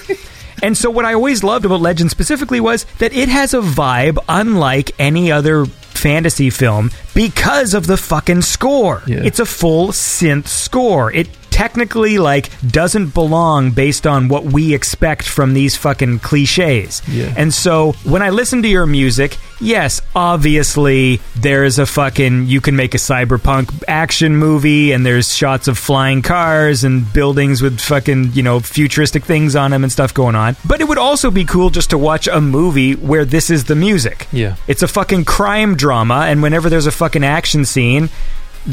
Speaker 2: And so, what I always loved about Legend specifically was that it has a vibe unlike any other fantasy film because of the fucking score.
Speaker 3: Yeah.
Speaker 2: It's a full synth score. It technically like doesn't belong based on what we expect from these fucking cliches.
Speaker 3: Yeah.
Speaker 2: And so when I listen to your music, yes, obviously there's a fucking you can make a cyberpunk action movie and there's shots of flying cars and buildings with fucking, you know, futuristic things on them and stuff going on. But it would also be cool just to watch a movie where this is the music.
Speaker 3: Yeah.
Speaker 2: It's a fucking crime drama and whenever there's a fucking action scene,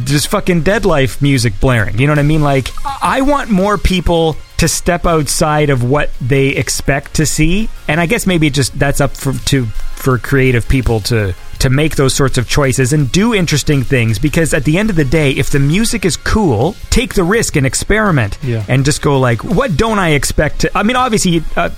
Speaker 2: just fucking Deadlife music blaring. You know what I mean? Like, I want more people to step outside of what they expect to see, and I guess maybe just that's up for to for creative people to to make those sorts of choices and do interesting things because at the end of the day if the music is cool take the risk and experiment
Speaker 3: Yeah.
Speaker 2: and just go like what don't i expect to i mean obviously uh,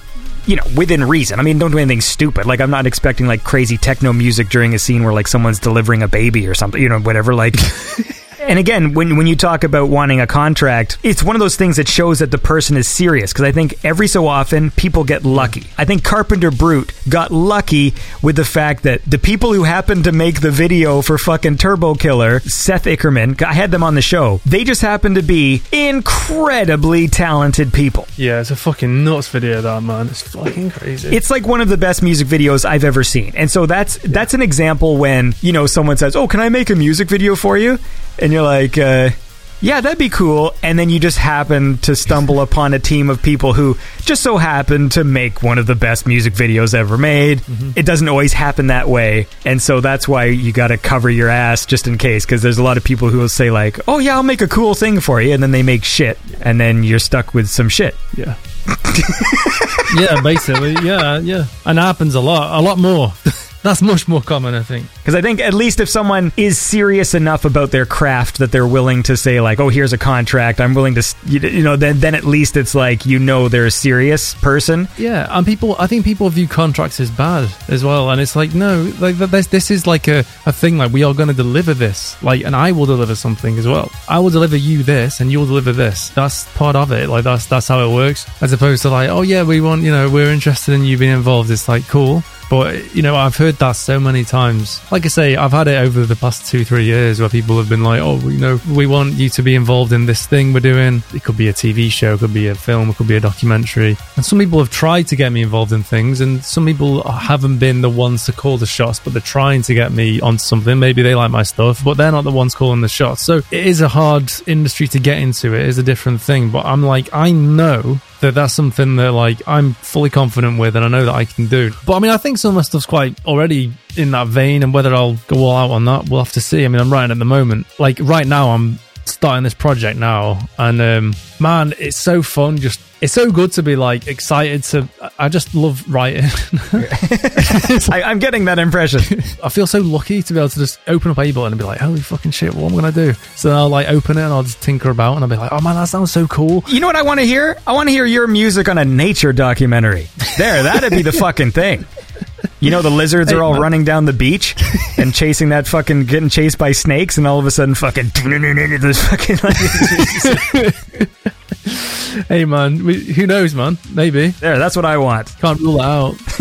Speaker 2: you know, within reason. I mean, don't do anything stupid. Like, I'm not expecting like crazy techno music during a scene where like someone's delivering a baby or something. You know, whatever. Like, and again, when when you talk about wanting a contract, it's one of those things that shows that the person is serious. Because I think every so often people get lucky. I think Carpenter Brut got lucky with the fact that the people who happened to make the video for fucking Turbo Killer, Seth Ickerman, I had them on the show. They just happened to be incredibly talented people.
Speaker 3: Yeah, it's a fucking nuts video, that man. It's fucking crazy.
Speaker 2: It's like one of the best music videos I've ever seen. And so that's that's an example when, you know, someone says, "Oh, can I make a music video for you?" And you're like, uh, "Yeah, that'd be cool." And then you just happen to stumble upon a team of people who just so happen to make one of the best music videos ever made. It doesn't always happen that way. And so that's why you got to cover your ass just in case because there's a lot of people who will say like, "Oh, yeah, I'll make a cool thing for you." And then they make shit. And then you're stuck with some shit.
Speaker 3: yeah. yeah, basically, yeah, yeah. And it happens a lot, a lot more. That's much more common, I think.
Speaker 2: Because I think at least if someone is serious enough about their craft that they're willing to say like, "Oh, here's a contract. I'm willing to," you, you know, then then at least it's like you know they're a serious person.
Speaker 3: Yeah, and people, I think people view contracts as bad as well, and it's like no, like this, this is like a, a thing. Like we are going to deliver this, like, and I will deliver something as well. I will deliver you this, and you'll deliver this. That's part of it. Like that's that's how it works. As opposed to like, oh yeah, we want, you know, we're interested in you being involved. It's like cool. But you know, I've heard that so many times. Like I say, I've had it over the past two, three years where people have been like, "Oh, you know, we want you to be involved in this thing we're doing." It could be a TV show, it could be a film, it could be a documentary. And some people have tried to get me involved in things, and some people haven't been the ones to call the shots, but they're trying to get me on something. Maybe they like my stuff, but they're not the ones calling the shots. So it is a hard industry to get into. It is a different thing. But I'm like, I know that that's something that like I'm fully confident with and I know that I can do. But I mean I think some of my stuff's quite already in that vein and whether I'll go all out on that we'll have to see. I mean I'm writing at the moment. Like right now I'm starting this project now, and um, man, it's so fun. Just it's so good to be like excited to. I just love writing.
Speaker 2: I, I'm getting that impression.
Speaker 3: I feel so lucky to be able to just open up Ableton and be like, holy fucking shit, what am I gonna do? So then I'll like open it and I'll just tinker about and I'll be like, oh man, that sounds so cool.
Speaker 2: You know what I want to hear? I want to hear your music on a nature documentary. There, that'd be the fucking thing. You know, the lizards are all running down the beach and chasing that fucking, getting chased by snakes, and all of a sudden, fucking, this fucking, like,
Speaker 3: Hey man, we, who knows, man? Maybe
Speaker 2: there, that's what I want.
Speaker 3: can't rule it out.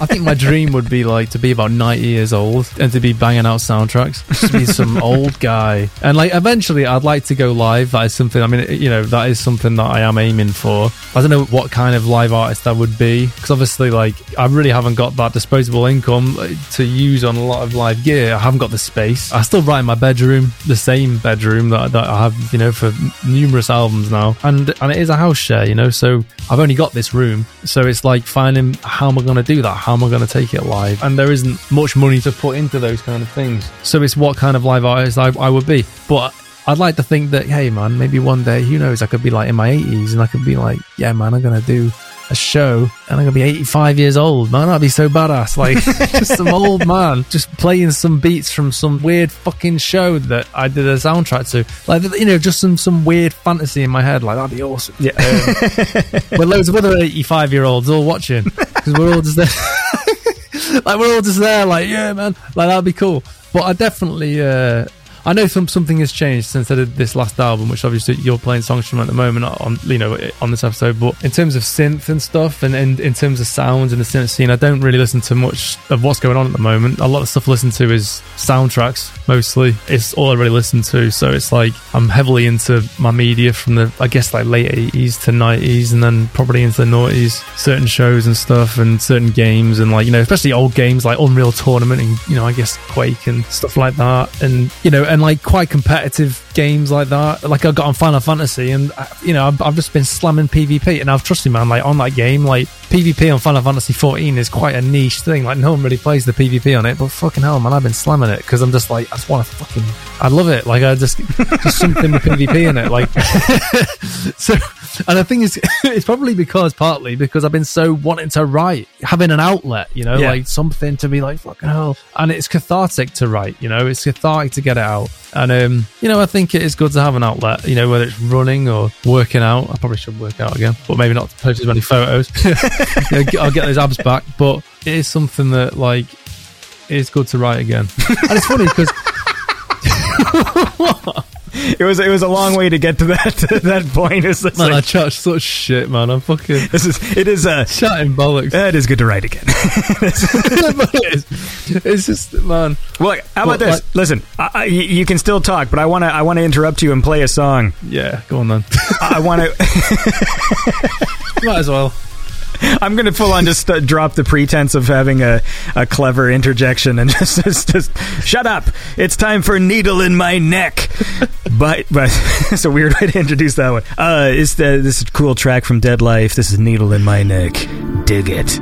Speaker 3: I think my dream would be like to be about ninety years old and to be banging out soundtracks. Just be some old guy, and like eventually, I'd like to go live. That is something. I mean, you know, that is something that I am aiming for. I don't know what kind of live artist that would be because obviously, like, I really haven't got that disposable income uh, to use on a lot of live gear. I haven't got the space. I still write in my bedroom, the same bedroom that, that I have, you know, for numerous albums now, and and it is a house share, you know. So I've only got this room, so it's like finding how am I going to do that? How am I going to take it live? And there isn't much money to put into those kind of things. So it's what kind of live artist I, I would be, but. I'd like to think that, hey man, maybe one day, who knows, I could be like in my 80s and I could be like, yeah man, I'm going to do a show and I'm to be 85 years old, man. That'd be so badass. Like, just some old man just playing some beats from some weird fucking show that I did a soundtrack to. Like, you know, just some, some weird fantasy in my head. Like, that'd be awesome.
Speaker 2: Yeah.
Speaker 3: With loads of other 85 year olds all watching because we're all just there. like, we're all just there, like, yeah, man. Like, that'd be cool. But I definitely, uh, I know some something has changed since I did this last album, which obviously you're playing songs from at the moment on you know on this episode. But in terms of synth and stuff, and, and in terms of sounds and the synth scene, I don't really listen to much of what's going on at the moment. A lot of stuff I listen to is soundtracks mostly. It's all I really listen to. So it's like I'm heavily into my media from the I guess like late 80s to 90s, and then probably into the noughties. Certain shows and stuff, and certain games, and like you know especially old games like Unreal Tournament, and you know I guess Quake and stuff like that, and you know and like quite competitive games like that. Like I got on Final Fantasy, and uh, you know I've, I've just been slamming PvP, and I've trusted man like on that game, like PvP on Final Fantasy 14 is quite a niche thing. Like no one really plays the PvP on it, but fucking hell, man, I've been slamming it because I'm just like I just want to fucking, I love it. Like I just just something with PvP in it, like so. And I think it's it's probably because partly because I've been so wanting to write, having an outlet, you know,
Speaker 2: Yeah.
Speaker 3: like something to be like fucking hell, and it's cathartic to write, you know, it's cathartic to get it out, and um, you know, I think it is good to have an outlet, you know, whether it's running or working out. I probably should work out again, but maybe not post as many photos. You know, I'll get those abs back, but it is something that like is good to write again, and it's funny because
Speaker 2: It was it was a long way to get to that to that point. It's just
Speaker 3: man, I
Speaker 2: like,
Speaker 3: chat such shit, man. I'm fucking
Speaker 2: this is it is uh,
Speaker 3: chatting bollocks.
Speaker 2: it is good to write again.
Speaker 3: It is. it's just man.
Speaker 2: Well, how about this?
Speaker 3: like-
Speaker 2: Listen, I, I, you you can still talk, but I want to I want to interrupt you and play a song.
Speaker 3: Yeah, go on then.
Speaker 2: I want to.
Speaker 3: Might as well.
Speaker 2: I'm going to full on just uh, drop the pretense of having a, a clever interjection and just, just just shut up. It's time for needle in my neck. but but it's a weird way to introduce that one. Uh, it's the, this cool track from Deadlife. This is needle in my neck. Dig it.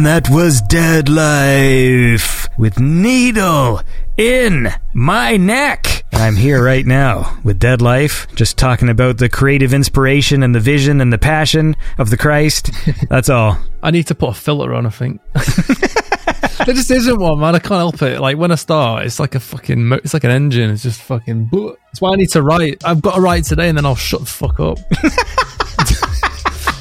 Speaker 2: And that was Deadlife with Needle in my neck. I'm here right now with Deadlife, just talking about the creative inspiration and the vision and the passion of the Christ. That's all.
Speaker 3: I need to put a filter on. I think there just isn't one, man. I can't help it. Like when I start, it's like a fucking, mo- it's like an engine. It's just fucking. That's why I need to write. I've got to write today, and then I'll shut the fuck up.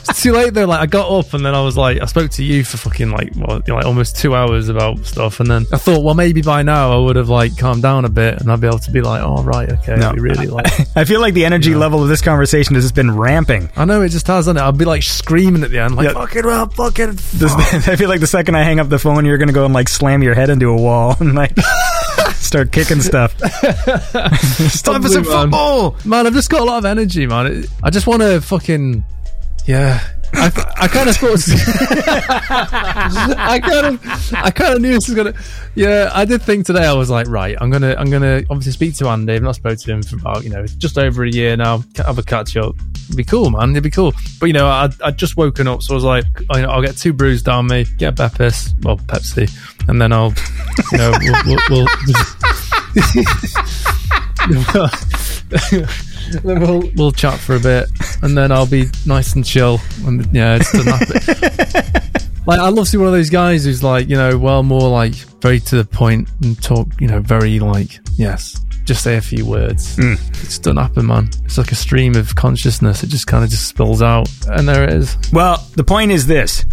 Speaker 3: it's too late though. Like I got up, and then I was like, I spoke to you for fucking like, you know, like almost two hours about stuff, and then I thought, well, maybe by now I would have like calmed down a bit, and I'd be able to be like, oh right, okay,
Speaker 2: No.
Speaker 3: really like.
Speaker 2: I feel like the energy level of this conversation has just been ramping.
Speaker 3: I know it just has, hasn't it? I'll be like screaming at the end, like
Speaker 2: Yeah.
Speaker 3: fucking well, fucking.
Speaker 2: This, I feel like the second I hang up the phone, you're gonna go and like slam your head into a wall and like start kicking stuff. it's time for some football.
Speaker 3: Man, I've just got a lot of energy, man. I just want to fucking, yeah. I, I kind of thought, I kind of, I kind of knew this was gonna. Yeah, I did think today. I was like, right, I'm gonna, I'm gonna obviously speak to Andy. I've not spoken to him for about, you know, just over a year now. Have a catch up. It'd be cool, man. It'd be cool. But you know, I I just woken up, so I was like, I, I'll get two brews down me, get a Beppis, well, Pepsi, and then I'll, you know, we'll, we'll, we'll then we'll we'll chat for a bit, and then I'll be nice and chill. And yeah, it's nap. like I love to see one of those guys who's like, you know, well, more like very to the point and talk, you know, very like, yes, just say a few words. It's doesn't happen, man. It's like a stream of consciousness. It just kind of just spills out, and there it is.
Speaker 2: Well, the point is this.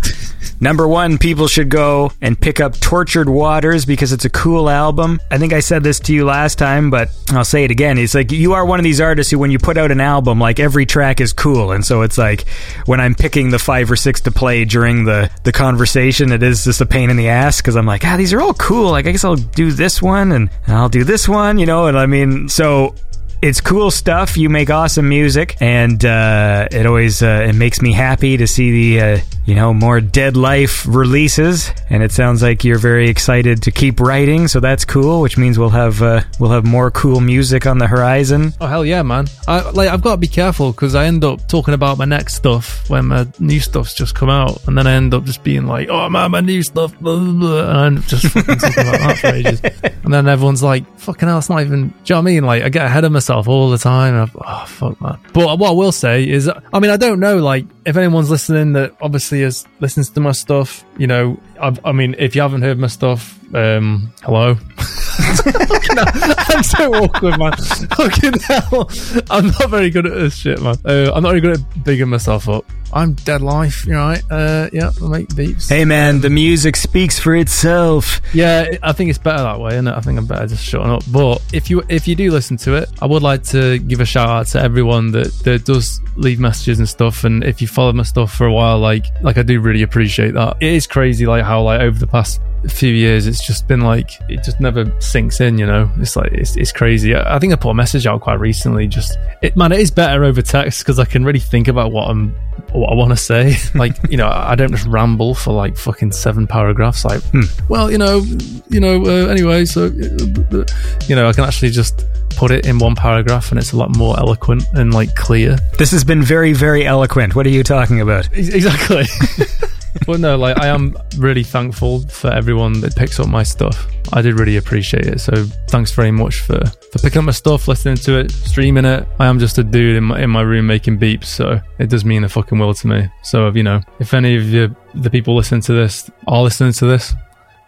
Speaker 2: Number one, people should go and pick up Tortured Waters because it's a cool album. I think I said this to you last time, but I'll say it again. It's like you are one of these artists who, when you put out an album, like every track is cool. And so it's like when I'm picking the five or six to play during the, the conversation, it is just a pain in the ass because I'm like, ah, these are all cool. Like, I guess I'll do this one and I'll do this one, you know? And I mean, so it's cool stuff. You make awesome music, and uh, it always uh, it makes me happy to see the uh, you know more Deadlife releases. And it sounds like you're very excited to keep writing, so that's cool. Which means we'll have uh, we'll have more cool music on the horizon.
Speaker 3: Oh hell yeah, man! I like I've got to be careful because I end up talking about my next stuff when my new stuff's just come out, and then I end up just being like, "Oh man, my new stuff," blah, blah, blah, and I'm just fucking talking about that for ages. And then everyone's like, "Fucking hell, it's not even." Do you know what I mean? Like I get ahead of myself all the time. I'm, oh fuck, man! But what I will say is, I mean, I don't know, like if anyone's listening that obviously is listens to my stuff, you know, I, I mean, if you haven't heard my stuff, um, hello. I'm so awkward, man. Fucking hell. I'm not very good at this shit, man. Uh, I'm not very good at bigging myself up. I'm Deadlife, you right? Uh, yeah, I make beats.
Speaker 2: Hey man, the music speaks for itself.
Speaker 3: Yeah, I think it's better that way, isn't? I think I'm better just shutting up. But if you if you do listen to it, I would like to give a shout out to everyone that, that does leave messages and stuff. And if you follow my stuff for a while, like like I do really appreciate that. It is crazy, like how like over the past few years it's just been like it just never sinks in you know it's like it's, it's crazy I, I think i put a message out quite recently just it man it is better over text because i can really think about what i'm what i want to say like you know i don't just ramble for like fucking seven paragraphs like well you know you know uh, anyway so uh, you know i can actually just put it in one paragraph and it's a lot more eloquent and like clear
Speaker 2: This has been very, very eloquent. What are you talking about?
Speaker 3: Exactly. well, no, like I am really thankful for everyone that picks up my stuff. I did really appreciate it. So thanks very much for for picking up my stuff, listening to it, streaming it. I am just a dude in my in my room making beeps, so it does mean the fucking world to me. So you know, if any of you the people listening to this are listening to this.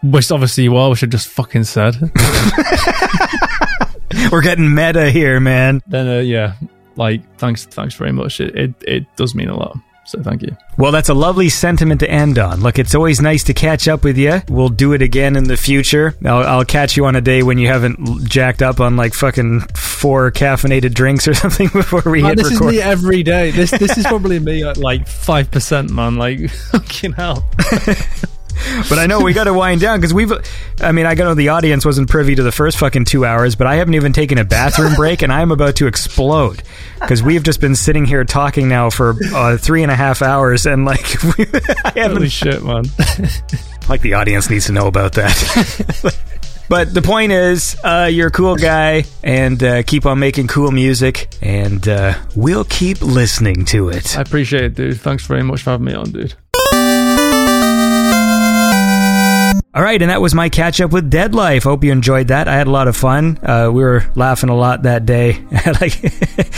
Speaker 3: Which obviously you are, which I just fucking said.
Speaker 2: We're getting meta here, man.
Speaker 3: then uh, yeah, like thanks, thanks very much. It, it it does mean a lot. So thank you.
Speaker 2: Well, that's a lovely sentiment to end on. Look, it's always nice to catch up with you. We'll do it again in the future. I'll, I'll catch you on a day when you haven't jacked up on like fucking four caffeinated drinks or something before we
Speaker 3: Man,
Speaker 2: hit
Speaker 3: this
Speaker 2: record.
Speaker 3: is me every day. This this is probably me at like five percent, man. Like fucking hell.
Speaker 2: But I know we got to wind down because we've. I mean, I know the audience wasn't privy to the first fucking two hours, but I haven't even taken a bathroom break, and I'm about to explode because we've just been sitting here talking now for uh, three and a half hours, and like I haven't
Speaker 3: Holy shit, man.
Speaker 2: like the audience needs to know about that. but the point is, uh, you're a cool guy, and uh, keep on making cool music, and uh, we'll keep listening to it.
Speaker 3: I appreciate it, dude. Thanks very much for having me on, dude.
Speaker 2: All right, and that was my catch up with Deadlife. Hope you enjoyed that. I had a lot of fun. Uh, we were laughing a lot that day. like,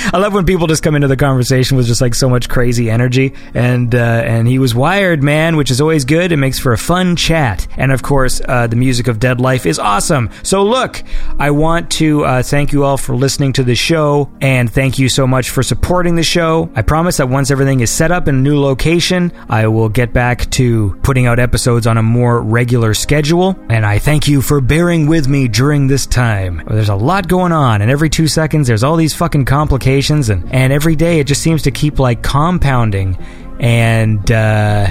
Speaker 2: I love when people just come into the conversation with just like so much crazy energy. And uh, and he was wired, man, which is always good. It makes for a fun chat. And of course, uh, the music of Deadlife is awesome. So look, I want to uh, thank you all for listening to the show, and thank you so much for supporting the show. I promise that once everything is set up in a new location, I will get back to putting out episodes on a more regular schedule. And I thank you for bearing with me during this time. There's a lot going on, and every two seconds there's all these fucking complications, and, and every day it just seems to keep like compounding. And uh,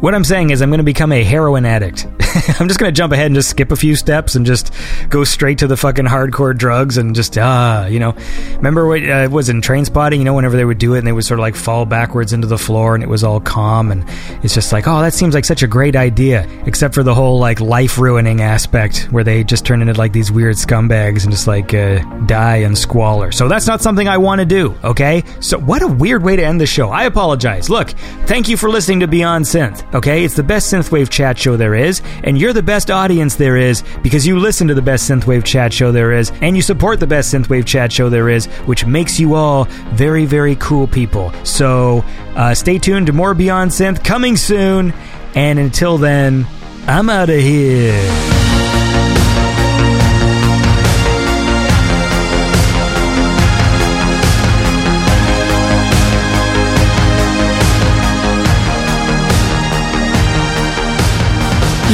Speaker 2: what I'm saying is, I'm going to become a heroin addict. I'm just going to jump ahead and just skip a few steps and just go straight to the fucking hardcore drugs and just ah, you know. Remember what uh, was in Trainspotting? You know, whenever they would do it and they would sort of like fall backwards into the floor and it was all calm and it's just like, oh, that seems like such a great idea. Except for the whole like life ruining aspect where they just turn into like these weird scumbags and just like uh, die and squalor. So that's not something I want to do. Okay. So what a weird way to end the show. I apologize. Look, thank you for listening to Beyond Synth. Okay, it's the best synthwave chat show there is, and you're the best audience there is because you listen to the best synthwave chat show there is, and you support the best synthwave chat show there is, which makes you all very, very cool people. So uh, stay tuned to more Beyond Synth coming soon, and until then, I'm out of here.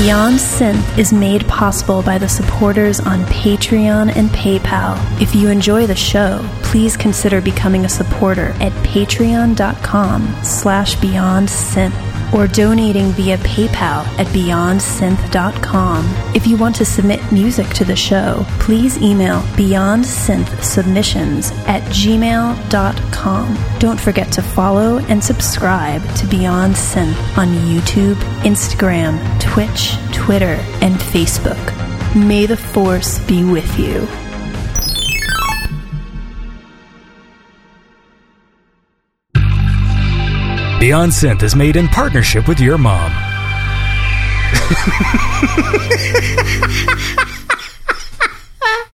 Speaker 1: Beyond Synth is made possible by the supporters on Patreon and PayPal. If you enjoy the show, please consider becoming a supporter at patreon.com slash beyond synth. Or donating via PayPal at BeyondSynth.com. If you want to submit music to the show, please email BeyondSynthSubmissions at gmail.com. Don't forget to follow and subscribe to Beyond Synth on YouTube, Instagram, Twitch, Twitter, and Facebook. May the Force be with you.
Speaker 2: Beyond Synth is made in partnership with your mom.